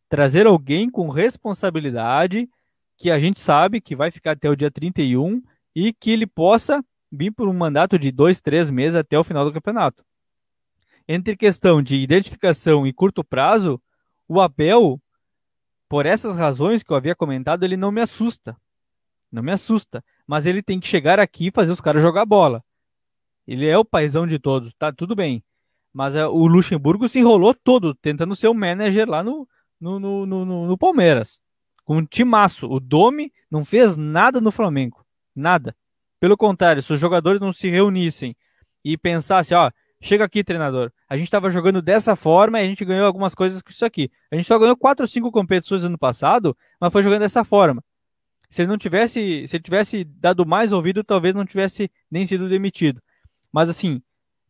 Trazer alguém com responsabilidade, que a gente sabe que vai ficar até o dia 31 e que ele possa vir por um mandato de dois, três meses até o final do campeonato entre questão de identificação e curto prazo, o Abel, por essas razões que eu havia comentado, ele não me assusta. Não me assusta. Mas ele tem que chegar aqui e fazer os caras jogar bola. Ele é o paizão de todos, tá tudo bem. Mas uh, o Luxemburgo se enrolou todo tentando ser o manager lá no, no, no, no, no Palmeiras. Com um timaço. O Domi não fez nada no Flamengo. Nada. Pelo contrário, se os jogadores não se reunissem e pensassem, ó, Chega aqui, treinador. A gente estava jogando dessa forma e a gente ganhou algumas coisas com isso aqui. A gente só ganhou quatro ou cinco competições ano passado, mas foi jogando dessa forma. Se ele não tivesse, se ele tivesse dado mais ouvido, talvez não tivesse nem sido demitido. Mas assim,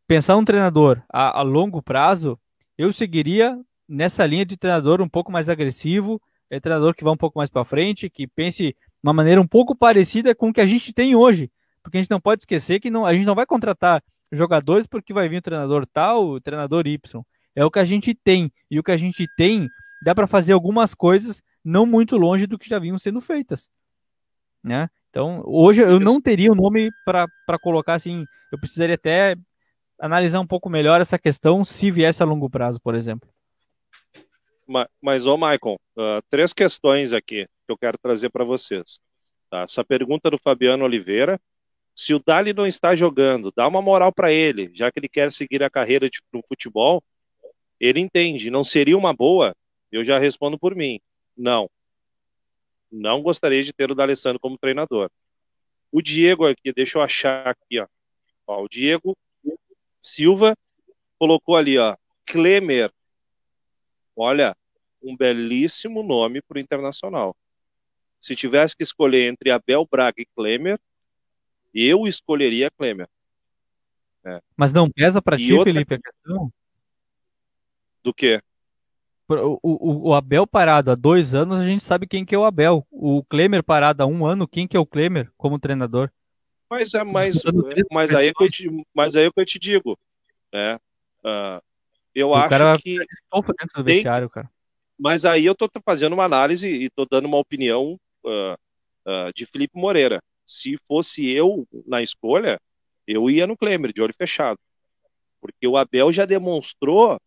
pensar um treinador a, a longo prazo, eu seguiria nessa linha de treinador um pouco mais agressivo, é treinador que vá um pouco mais para frente, que pense uma maneira um pouco parecida com o que a gente tem hoje. Porque a gente não pode esquecer que não, a gente não vai contratar jogadores porque vai vir o treinador tal, o treinador Y. É o que a gente tem. E o que a gente tem dá para fazer algumas coisas não muito longe do que já vinham sendo feitas. Né? Então, hoje eu não teria o um nome para colocar assim. Eu precisaria até analisar um pouco melhor essa questão se viesse a longo prazo, por exemplo. Mas, mas ô Michael, uh, três questões aqui que eu quero trazer para vocês. Tá? Essa pergunta do Fabiano Oliveira, se o Dali não está jogando, dá uma moral para ele, já que ele quer seguir a carreira de, no futebol, ele entende. Não seria uma boa? Eu já respondo por mim. Não. Não gostaria de ter o D'Alessandro como treinador. O Diego aqui, deixa eu achar aqui, ó. ó o Diego Silva colocou ali, ó, Klemer. Olha, um belíssimo nome para o Internacional. Se tivesse que escolher entre Abel Braga e Klemer, eu escolheria Klemer. É. Mas não pesa para ti, outra... Felipe, a questão? Do quê? O, o, o, Abel parado há dois anos, a gente sabe quem que é o Abel. O Klemer parado há um ano, quem que é o Klemer como treinador? Mas, é, mas, mas, aí, é que eu te, mas aí é que eu te digo. Né? Uh, eu o acho cara que. Dentro do tem, vestiário, cara. Mas aí eu tô fazendo uma análise e tô dando uma opinião uh, uh, de Felipe Moreira se fosse eu na escolha, eu ia no Klemer, de olho fechado. Porque o Abel já demonstrou,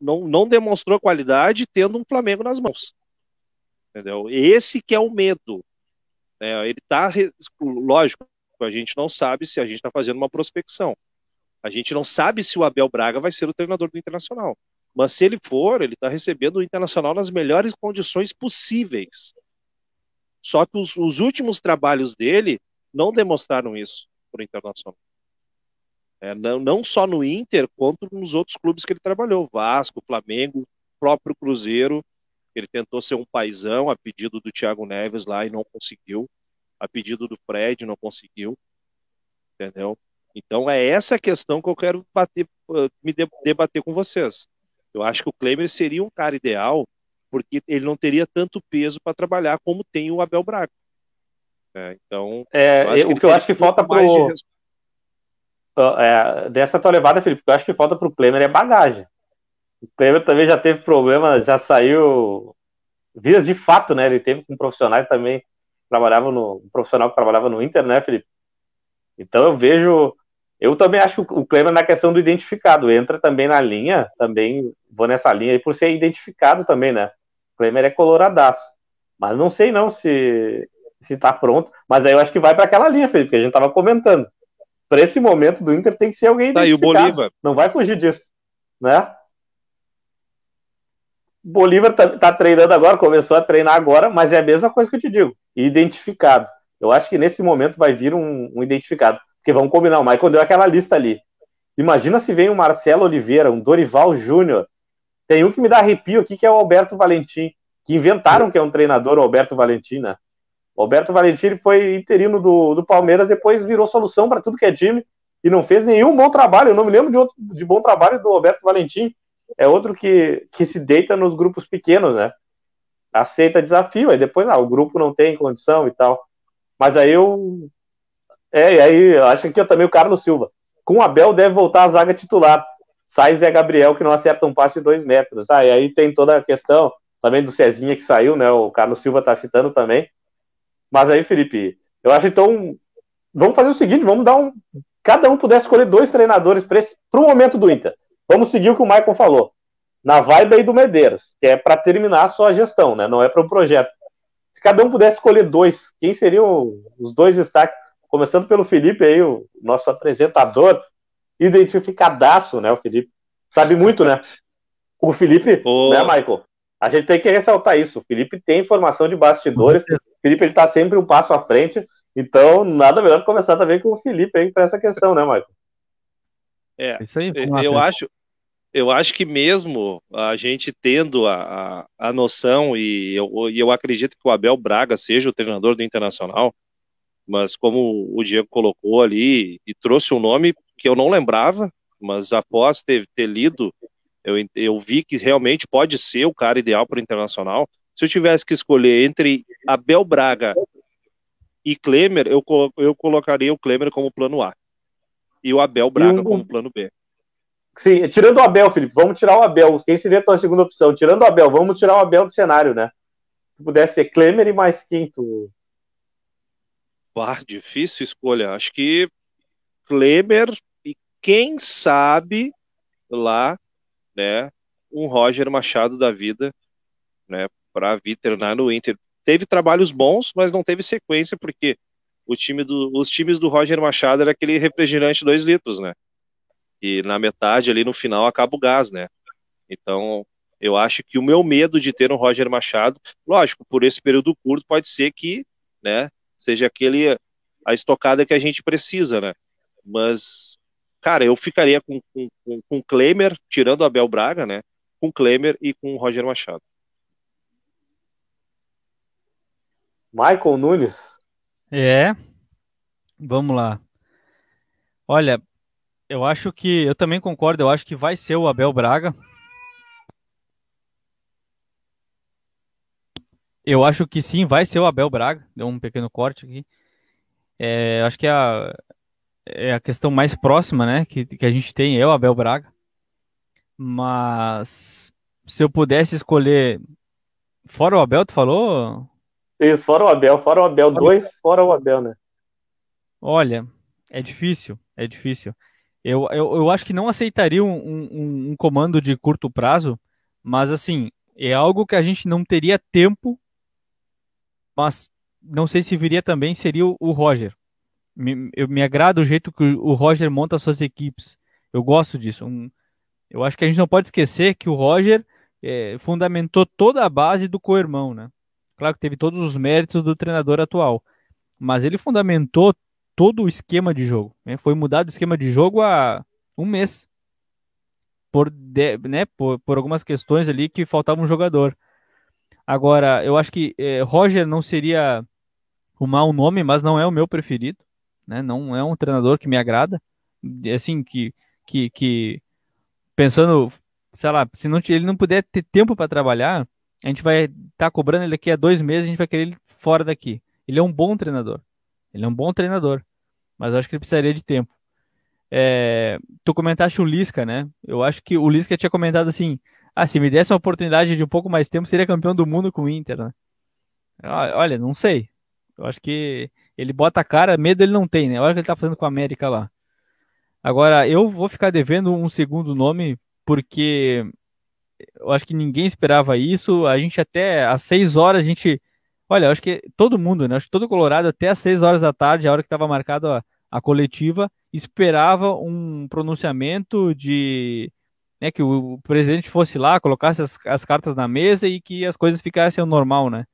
não, não demonstrou qualidade tendo um Flamengo nas mãos. Entendeu? Esse que é o medo. É, ele tá, lógico, a gente não sabe se a gente está fazendo uma prospecção. A gente não sabe se o Abel Braga vai ser o treinador do Internacional. Mas se ele for, ele está recebendo o Internacional nas melhores condições possíveis. Só que os, os últimos trabalhos dele não demonstraram isso para o Internacional. É, não, não só no Inter, quanto nos outros clubes que ele trabalhou, Vasco, Flamengo, próprio Cruzeiro, ele tentou ser um paizão a pedido do Thiago Neves lá e não conseguiu, a pedido do Fred não conseguiu, entendeu? Então é essa questão que eu quero bater, me debater com vocês. Eu acho que o Klemer seria um cara ideal porque ele não teria tanto peso para trabalhar como tem o Abel Braga. É, então, é, o que eu acho que falta para de... é, dessa tua levada, Felipe, o que eu acho que falta para o Klemer é bagagem. O Klemer também já teve problema, já saiu vias de fato, né? Ele teve com profissionais também trabalhava no um profissional que trabalhava no Inter, né, Felipe? Então eu vejo, eu também acho que o Klemer na questão do identificado entra também na linha, também vou nessa linha aí por ser identificado também, né? Klemer é coloradaço. Mas não sei não se se tá pronto. Mas aí eu acho que vai para aquela linha, Felipe, que a gente estava comentando. Para esse momento do Inter tem que ser alguém tá, e o Bolívar. Não vai fugir disso, né? Bolívar tá, tá, treinando agora, começou a treinar agora, mas é a mesma coisa que eu te digo, identificado. Eu acho que nesse momento vai vir um, um identificado. Porque vamos combinar, o Michael deu aquela lista ali. Imagina se vem um Marcelo Oliveira, um Dorival Júnior, tem um que me dá arrepio aqui, que é o Alberto Valentim, que inventaram que é um treinador, o Alberto Valentim, né? O Roberto Valentim foi interino do, do Palmeiras, depois virou solução para tudo que é time e não fez nenhum bom trabalho. Eu não me lembro de outro de bom trabalho do Roberto Valentim. É outro que, que se deita nos grupos pequenos, né? Aceita desafio, aí depois ah, o grupo não tem condição e tal. Mas aí eu. É, acho que eu também o Carlos Silva. Com o Abel deve voltar à zaga titular. Sai Zé Gabriel, que não acerta um passe de dois metros. Ah, e aí tem toda a questão também do Cezinha que saiu, né? O Carlos Silva está citando também. Mas aí, Felipe, eu acho então. Vamos fazer o seguinte: vamos dar um. Cada um pudesse escolher dois treinadores para o momento do Inter. Vamos seguir o que o Michael falou. Na vibe aí do Medeiros, que é para terminar a sua gestão, né? Não é para o projeto. Se cada um pudesse escolher dois, quem seriam os dois destaques? Começando pelo Felipe aí, o nosso apresentador, identificadaço, né? O Felipe sabe muito, né? O Felipe, oh. né, Michael? A gente tem que ressaltar isso. O Felipe tem informação de bastidores. O Felipe ele tá sempre um passo à frente. Então, nada melhor que começar também com o Felipe aí para essa questão, né, Michael? É, isso aí. Eu acho, eu acho que mesmo a gente tendo a, a, a noção, e eu, e eu acredito que o Abel Braga seja o treinador do Internacional, mas como o Diego colocou ali e trouxe um nome que eu não lembrava, mas após ter, ter lido, eu, eu vi que realmente pode ser o cara ideal para o Internacional. Se eu tivesse que escolher entre Abel Braga e Klemer, eu, eu colocaria o Klemer como plano A e o Abel Braga como plano B. Sim, tirando o Abel, Felipe, vamos tirar o Abel. Quem seria a tua segunda opção? Tirando o Abel, vamos tirar o Abel do cenário, né? Se pudesse ser Klemer e mais quinto. Bah, difícil escolha. Acho que Klemer e quem sabe lá, né, um Roger Machado da vida, né, para vir treinar no Inter. Teve trabalhos bons, mas não teve sequência porque o time do, os times do Roger Machado era aquele refrigerante 2 litros, né? E na metade ali no final acaba o gás, né? Então, eu acho que o meu medo de ter um Roger Machado, lógico, por esse período curto pode ser que, né, seja aquele a estocada que a gente precisa, né? Mas cara, eu ficaria com com, com, com Klemer, tirando o Abel Braga, né? Com Klemer e com o Roger Machado. Michael Nunes. É. Vamos lá. Olha, eu acho que eu também concordo, eu acho que vai ser o Abel Braga. Eu acho que sim, vai ser o Abel Braga. Deu um pequeno corte aqui. É, acho que é a, é a questão mais próxima, né, que, que a gente tem é o Abel Braga. Mas se eu pudesse escolher fora o Abel, tu falou? Isso, fora o Abel, fora o Abel, dois fora o Abel, né? Olha, é difícil, é difícil. Eu, eu, eu acho que não aceitaria um, um, um comando de curto prazo, mas assim, é algo que a gente não teria tempo, mas não sei se viria também, seria o, o Roger. Me, eu, me agrada o jeito que o Roger monta suas equipes. Eu gosto disso. Um, eu acho que a gente não pode esquecer que o Roger é, fundamentou toda a base do co-irmão, né? Claro que teve todos os méritos do treinador atual, mas ele fundamentou todo o esquema de jogo. Né? Foi mudado o esquema de jogo há um mês. Por, de, né, por, por, algumas questões ali que faltava um jogador. Agora, eu acho que eh, Roger não seria um mau nome, mas não é o meu preferido. Né? Não é um treinador que me agrada. Assim, que, que, que pensando, sei lá, se não, ele não puder ter tempo para trabalhar, a gente vai estar tá cobrando ele daqui a dois meses, a gente vai querer ele fora daqui. Ele é um bom treinador. Ele é um bom treinador. Mas eu acho que ele precisaria de tempo. É, tu comentaste o Lisca, né? Eu acho que o Lisca tinha comentado assim: ah, se me desse uma oportunidade de um pouco mais tempo, seria campeão do mundo com o Inter, né? Olha, não sei. Eu acho que ele bota a cara, medo ele não tem, né? Olha o que ele tá fazendo com a América lá. Agora, eu vou ficar devendo um segundo nome, porque eu acho que ninguém esperava isso. A gente até às 6 horas a gente. Olha, eu acho que todo mundo, né? Acho que todo Colorado, até às 6 horas da tarde, a hora que estava marcada a, a, coletiva, esperava um pronunciamento de. Né, que o, presidente fosse lá, colocasse as, as, cartas na mesa e que as coisas ficassem ao normal, né?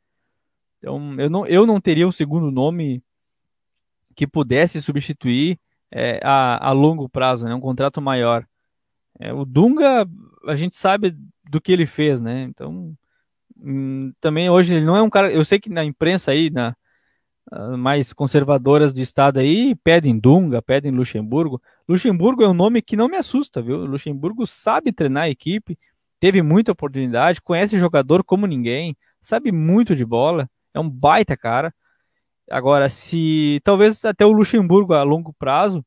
Então, eu não, eu não teria um segundo nome que pudesse substituir é, a, a longo prazo, né? Um contrato maior. É, o Dunga, a gente sabe do que ele fez, né? Então, hum, também hoje ele não é um cara. Eu sei que na imprensa aí, na, mais conservadoras do estado aí pedem Dunga, pedem Luxemburgo. Luxemburgo é um nome que não me assusta, viu? Luxemburgo sabe treinar a equipe, teve muita oportunidade, conhece jogador como ninguém, sabe muito de bola, é um baita cara. Agora, se talvez até o Luxemburgo a longo prazo,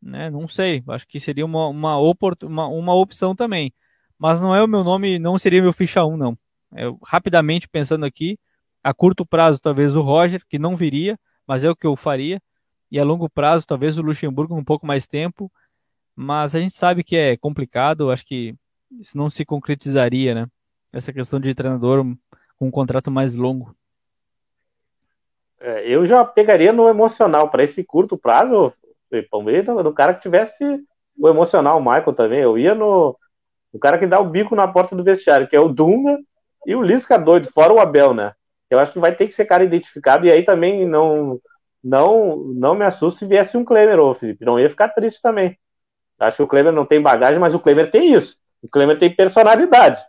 né? Não sei, acho que seria uma, uma, uma, uma opção também. Mas não é o meu nome, não seria meu ficha 1, não. Eu, rapidamente pensando aqui, a curto prazo, talvez o Roger, que não viria, mas é o que eu faria. E a longo prazo, talvez o Luxemburgo um pouco mais tempo. Mas a gente sabe que é complicado, acho que isso não se concretizaria, né? Essa questão de treinador com um contrato mais longo. É, eu já pegaria no emocional para esse curto prazo, Palmeiras, do cara que tivesse o emocional, o Michael também. Eu ia no, o cara que dá o bico na porta do vestiário, que é o Dunga e o Lisca doido, fora o Abel, né? Eu acho que vai ter que ser cara identificado, e aí também não não não me assusta se viesse um Klemer, ô Felipe. Não ia ficar triste também. Acho que o Klemer não tem bagagem, mas o Klemer tem isso. O Klemer tem personalidade.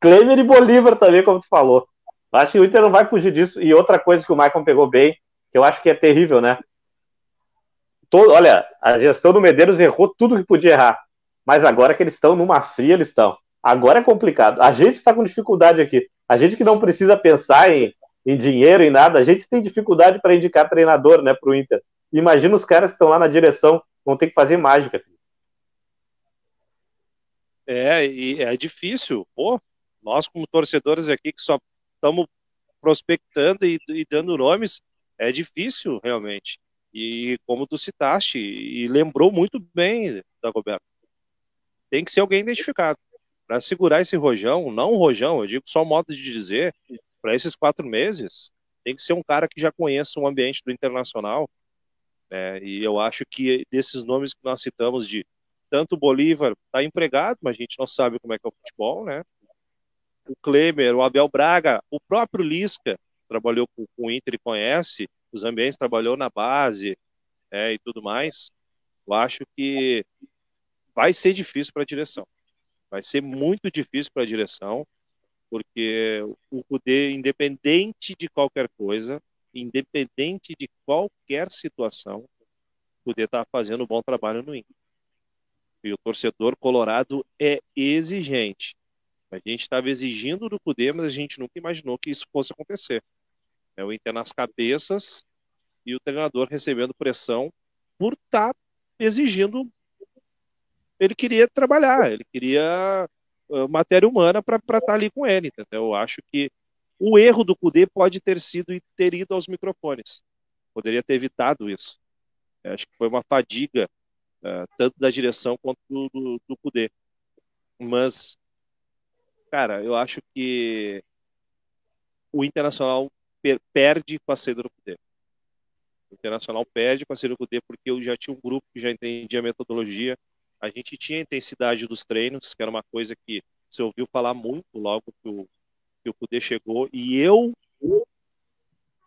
Klemer e Bolívar também, como tu falou. Acho que o Inter não vai fugir disso. E outra coisa que o Maicon pegou bem, que eu acho que é terrível, né? Todo, olha, a gestão do Medeiros errou tudo que podia errar. Mas agora que eles estão numa fria, eles estão. Agora é complicado. A gente está com dificuldade aqui. A gente que não precisa pensar em em dinheiro, em nada, a gente tem dificuldade para indicar treinador, né, para o Inter. Imagina os caras que estão lá na direção, vão ter que fazer mágica. É, e é difícil. Pô, nós como torcedores aqui que só estamos prospectando e, e, dando nomes, é difícil realmente. E como tu citaste, e lembrou muito bem, Dagoberto, tem que ser alguém identificado. Para segurar esse rojão, não um rojão, eu digo só modo de dizer, para esses quatro meses, tem que ser um cara que já conheça o ambiente do internacional. Né? E eu acho que desses nomes que nós citamos, de tanto o Bolívar está empregado, mas a gente não sabe como é que é o futebol, né? O Klemer, o Abel Braga, o próprio Lisca trabalhou com, com o Inter e conhece os ambientes, trabalhou na base é, e tudo mais. Eu acho que vai ser difícil para a direção. Vai ser muito difícil para a direção porque o poder, independente de qualquer coisa, independente de qualquer situação, o poder está fazendo um bom trabalho no Inter. E o torcedor colorado é exigente. A gente estava exigindo do poder, mas a gente nunca imaginou que isso fosse acontecer. É o Inter nas cabeças e o treinador recebendo pressão por estar tá exigindo. Ele queria trabalhar, ele queria matéria humana para estar tá ali com ele, entendeu? Eu acho que o erro do Cudê pode ter sido ter ido aos microfones. Poderia ter evitado isso. Eu acho que foi uma fadiga, uh, tanto da direção quanto do, do, do Cudê. Mas, cara, eu acho que o Internacional per perde com a saída do Cudê. O Internacional perde com a saída do Cudê porque eu já tinha um grupo que já entendia a metodologia, a gente tinha a intensidade dos treinos, que era uma coisa que você ouviu falar muito logo que o, que o Kudê chegou, e eu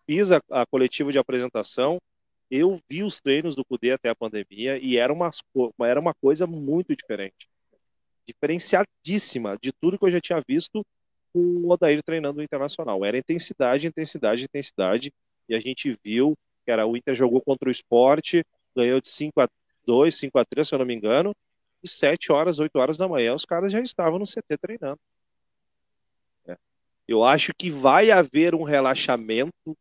fiz a, a, coletiva de apresentação, eu vi os treinos do Kudê até a pandemia, e era uma, era uma coisa muito diferente. Diferenciadíssima de tudo que eu já tinha visto com o Odair treinando no Internacional. Era intensidade, intensidade, intensidade, e a gente viu que era o Inter jogou contra o esporte, ganhou de 5 a 2, 5 a 3, se eu não me engano, e 7 horas, 8 horas da manhã, os caras já estavam no CT treinando. É. Eu acho que vai haver um relaxamento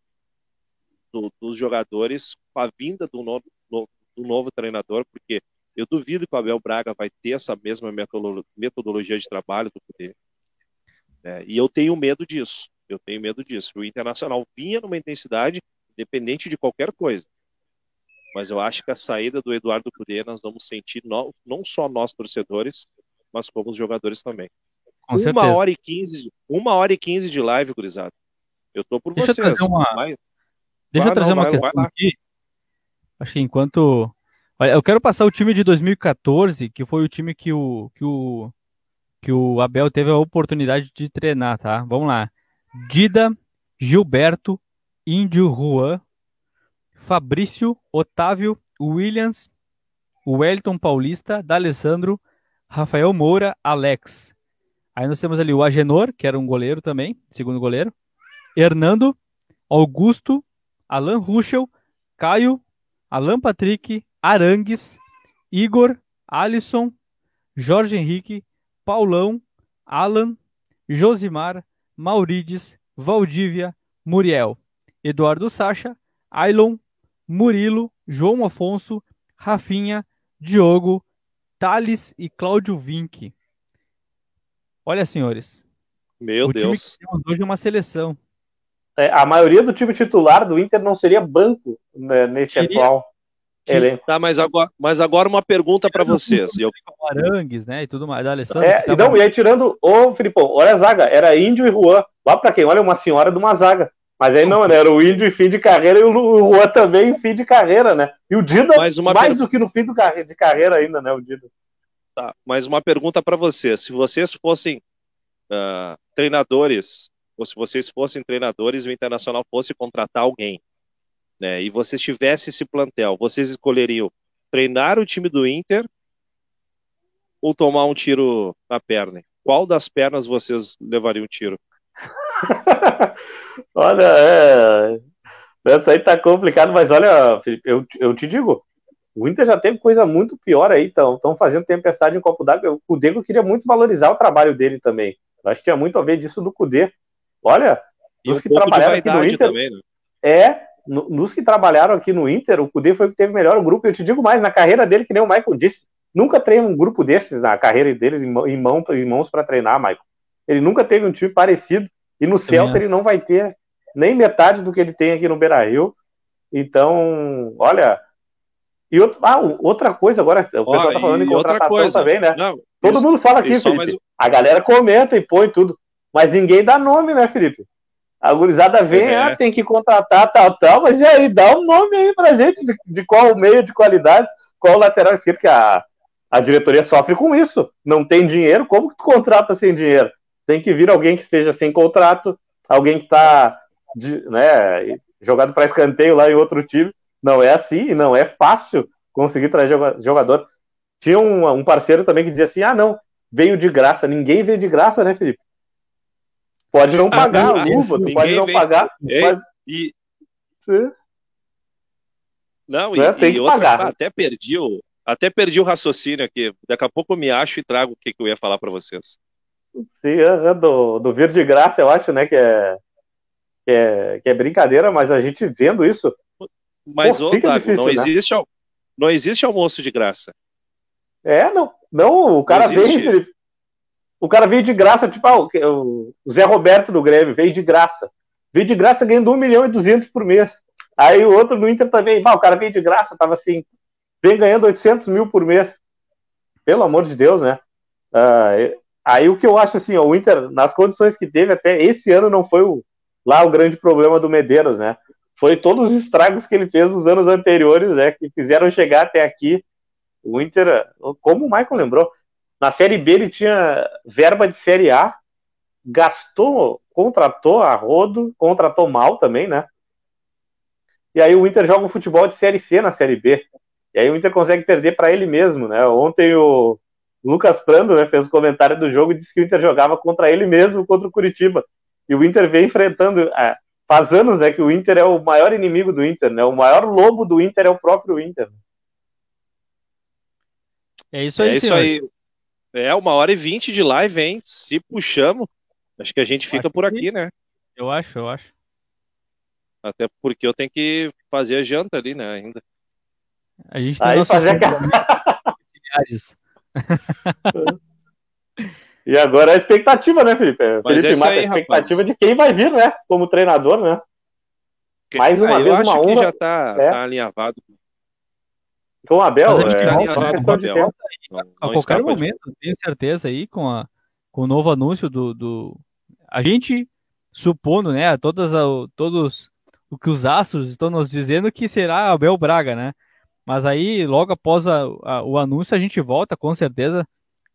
do, dos jogadores com a vinda do novo, do, novo treinador, porque eu duvido que o Abel Braga vai ter essa mesma metodologia de trabalho do poder. É, e eu tenho medo disso. Eu tenho medo disso. O Internacional vinha numa intensidade independente de qualquer coisa mas eu acho que a saída do Eduardo Cudê nós vamos sentir não, não só nós torcedores, mas como os jogadores também. Com uma certeza. hora e quinze, uma hora e quinze de live, gurizada. Eu tô por Deixa vocês. Eu uma... Vai... Deixa vai, eu trazer não, uma vai, questão aqui. Acho que enquanto eu quero passar o time de 2014, que foi o time que o que o que o Abel teve a oportunidade de treinar, tá? Vamos lá. Dida, Gilberto, Índio Juan, Fabrício, Otávio, Williams, Wellington Paulista, D'Alessandro, Rafael Moura, Alex. Aí nós temos ali o Agenor, que era um goleiro também, segundo goleiro. Hernando, Augusto, Alan Ruschel, Caio, Alan Patrick, Arangues, Igor, Alisson, Jorge Henrique, Paulão, Alan, Josimar, Maurides, Valdívia, Muriel, Eduardo Sacha, Ailon, Murilo, João Afonso, Rafinha, Diogo, Thales e Cláudio Vinck. Olha, senhores. Meu o Deus. time que temos hoje é uma seleção. É, a maioria do time titular do Inter não seria banco né, nesse Seria. atual elenco. Tá, mas agora, mas agora uma pergunta para vocês. Eu, Com Arangues, né? E tudo mais. Da Alessandro. É, tava- não, e aí tirando, ô Filipão, olha a zaga, era Índio e Juan. Lá pra quem? Olha, uma senhora de uma zaga. Mas aí não, né? Era o Índio em fim de carreira e o Juan também em fim de carreira, né? E o Dida mais mais per- do que no fim carre- de carreira ainda, né? O Dida. tá, mais uma pergunta para vocês. Se vocês fossem ah, treinadores, ou se vocês fossem treinadores e o Internacional fosse contratar alguém, né, e vocês tivessem esse plantel, vocês escolheriam treinar o time do Inter ou tomar um tiro na perna? Qual das pernas vocês levariam um tiro? olha, é. Essa aí tá complicado, mas olha, Felipe, eu, eu te digo, o Inter já teve coisa muito pior aí, estão fazendo tempestade em copo d'água. O eu queria muito valorizar o trabalho dele também. Eu acho que tinha muito a ver disso do Cudê. Olha, E um que trabalharam aqui no Inter- também, né? é, no- nos que trabalharam aqui no Inter, o Cudê foi o que teve melhor grupo. Eu te digo mais, na carreira dele, que nem o Michael disse, nunca treinou um grupo desses na carreira deles em, mão, em mãos para treinar, Michael. Ele nunca teve um time parecido. E no Celta ele não vai ter nem metade do que ele tem aqui no Beira Rio. Então, olha. E outro- ah, outra coisa agora, o pessoal Ó, tá falando em contratação coisa, também, né? Não, Todo isso- mundo fala aqui, Felipe. mais A galera comenta e põe tudo. Mas ninguém dá nome, né, Felipe? A gurizada vem, É. ah, tem que contratar tal, tal, mas e aí, dá um nome aí pra gente de, de qual meio de qualidade, qual lateral esquerdo, que a, a diretoria sofre com isso. Não tem dinheiro, como que tu contrata sem dinheiro? Tem que vir alguém que esteja sem contrato, alguém que tá de- né, jogado para escanteio lá em outro time. Não é assim, e não é fácil conseguir trazer joga- jogador. Tinha um, um parceiro também que dizia assim: ah, não, veio de graça. Ninguém veio de graça, né, Felipe? Pode não Ah, pagar a ninguém- luva, tu pode não veio. pagar, Ei, mas E, é, não, Né, e, tem e que outra, pagar. ah, até perdi o, até perdi o raciocínio aqui. Daqui a pouco eu me acho e trago o que, que eu ia falar para vocês. Sim, do, do vir de graça, eu acho, né, que é, que é, que é brincadeira, mas a gente vendo isso, Mas, Pô, ô, Dago, não, difícil, né? existe, não existe almoço de graça. é, não, não, o cara Não veio, o cara veio de graça, tipo, ah, o, Zé Roberto do Grêmio veio de graça, veio de graça ganhando 1 milhão e 200 por mês, aí o outro no Inter também, bah, o cara veio de graça, tava assim, vem ganhando 800 mil por mês, pelo amor de Deus, né, Ah, aí o que eu acho assim, o Inter, nas condições que teve até esse ano não foi o, lá o grande problema do Medeiros, né, foi todos os estragos que ele fez nos anos anteriores, né, que fizeram chegar até aqui. O Inter, como o Michael lembrou, na Série B ele tinha verba de Série A, gastou, contratou a rodo, contratou mal também, né? E aí o Inter joga um futebol de Série C na Série B. E aí o Inter consegue perder para ele mesmo, né? Ontem o Lucas Prando né, fez o comentário do jogo e disse que o Inter jogava contra ele mesmo, contra o Curitiba. E o Inter vem enfrentando. ah, faz anos né, que o Inter é o maior inimigo do Inter, né? O maior lobo do Inter é o próprio Inter. É isso aí, é isso senhor. aí. É uma hora e vinte de live, hein? Se puxamos, acho que a gente fica Acho por que- aqui, né? Eu acho, eu acho. Até porque eu tenho que fazer a janta ali, né? Ainda. A gente tem Aí fazer familiares. E agora a expectativa, né, Felipe? Mas Felipe é Mata, aí, a expectativa rapaz. de quem vai vir, né? Como treinador, né? Mais uma Ah, eu vez, acho uma que honra. já tá, É. tá alinhavado. Com o Abel, Mas a gente é, tá com o Abel. tempo. Não, A não qualquer escapa de- momento, tenho certeza aí com, a, com o novo anúncio do, do. A gente supondo, né? Todas a, todos o que os astros estão nos dizendo que será Abel Braga, né? Mas aí, logo após a- a- o anúncio, a gente volta com certeza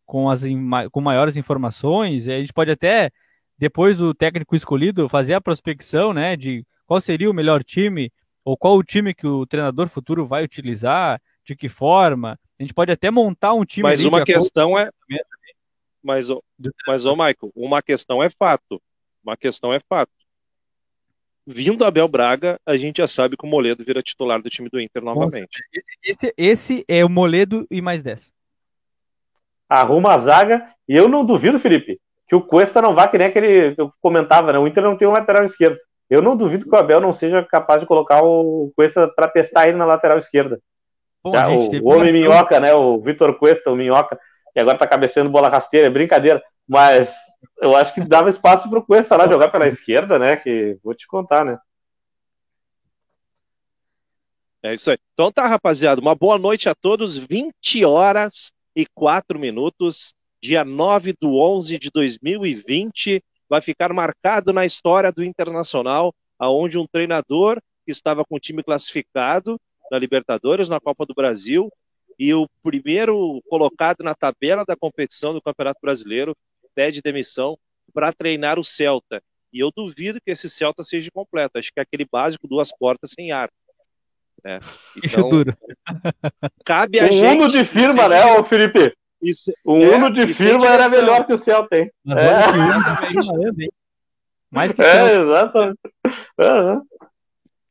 com, as, com maiores informações. E a gente pode até, depois do técnico escolhido, fazer a prospecção, né? De qual seria o melhor time, ou qual o time que o treinador futuro vai utilizar, de que forma. A gente pode até montar um time. Mas uma questão é. Mas, mas, ô, Michael, uma questão é fato. Uma questão é fato. Vindo Abel Braga, a gente já sabe que o Moledo vira titular do time do Inter novamente. Esse, esse, esse é o Moledo e mais 10. Arruma a zaga, e eu não duvido, Felipe, que o Cuesta não vá que nem aquele que eu comentava, né? O Inter não tem um lateral esquerdo. Eu não duvido que o Abel não seja capaz de colocar o Cuesta para testar ele na lateral esquerda. Bom, Já, o, o homem minhoca, né? O Vitor Cuesta, o minhoca, que agora tá cabeceando bola rasteira, é brincadeira. Mas eu acho que dava espaço pro Cuesta lá jogar pela esquerda, né? Que vou te contar, né? É isso aí. Então tá, rapaziada. Uma boa noite a todos. 20 horas e 4 minutos, dia 9 do 11 de 2020. Vai ficar marcado na história do Internacional, aonde um treinador que estava com o time classificado na Libertadores, na Copa do Brasil, e o primeiro colocado na tabela da competição do Campeonato Brasileiro pede demissão para treinar o Celta. E eu duvido que esse Celta seja completo. Acho que é aquele básico, duas portas sem ar. É. Então, duro. cabe a o gente. Uno de firma, ser... né, ô Felipe? Isso, o é, Uno de firma era melhor que o Celta, hein? Mas é. Que Mais que é, exatamente. Uhum.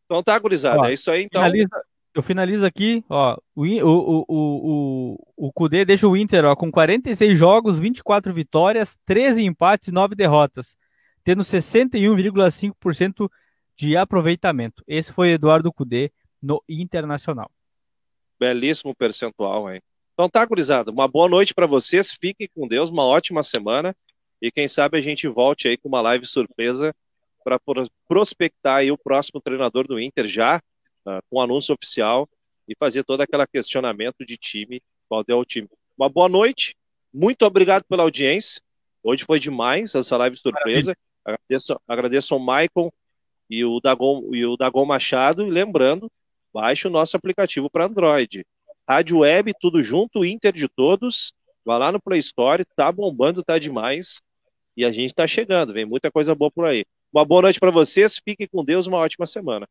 Então tá, gurizada. Ó, é isso aí, então. Finaliza, eu finalizo aqui, ó. O, o, o, o, o Kudê deixa o Inter ó, com 46 jogos, 24 vitórias, 13 empates e 9 derrotas, tendo 61,5% de aproveitamento. Esse foi Eduardo Cudê no Internacional. Belíssimo percentual, hein? Então tá, gurizada. Uma boa noite para vocês. Fiquem com Deus, uma ótima semana. E quem sabe a gente volte aí com uma live surpresa para prospectar aí o próximo treinador do Inter já uh, com anúncio oficial e fazer todo aquele questionamento de time, qual é o time. Uma boa noite, muito obrigado pela audiência. Hoje foi demais essa live surpresa. Agradeço, agradeço ao Michael e o Dagon, e o Dagon Machado. E lembrando, baixe o nosso aplicativo para Android. Rádio Web, tudo junto, Inter de todos. Vá lá no Play Store, tá bombando, tá demais. E a gente tá chegando, vem muita coisa boa por aí. Uma boa noite para vocês, fiquem com Deus, uma ótima semana.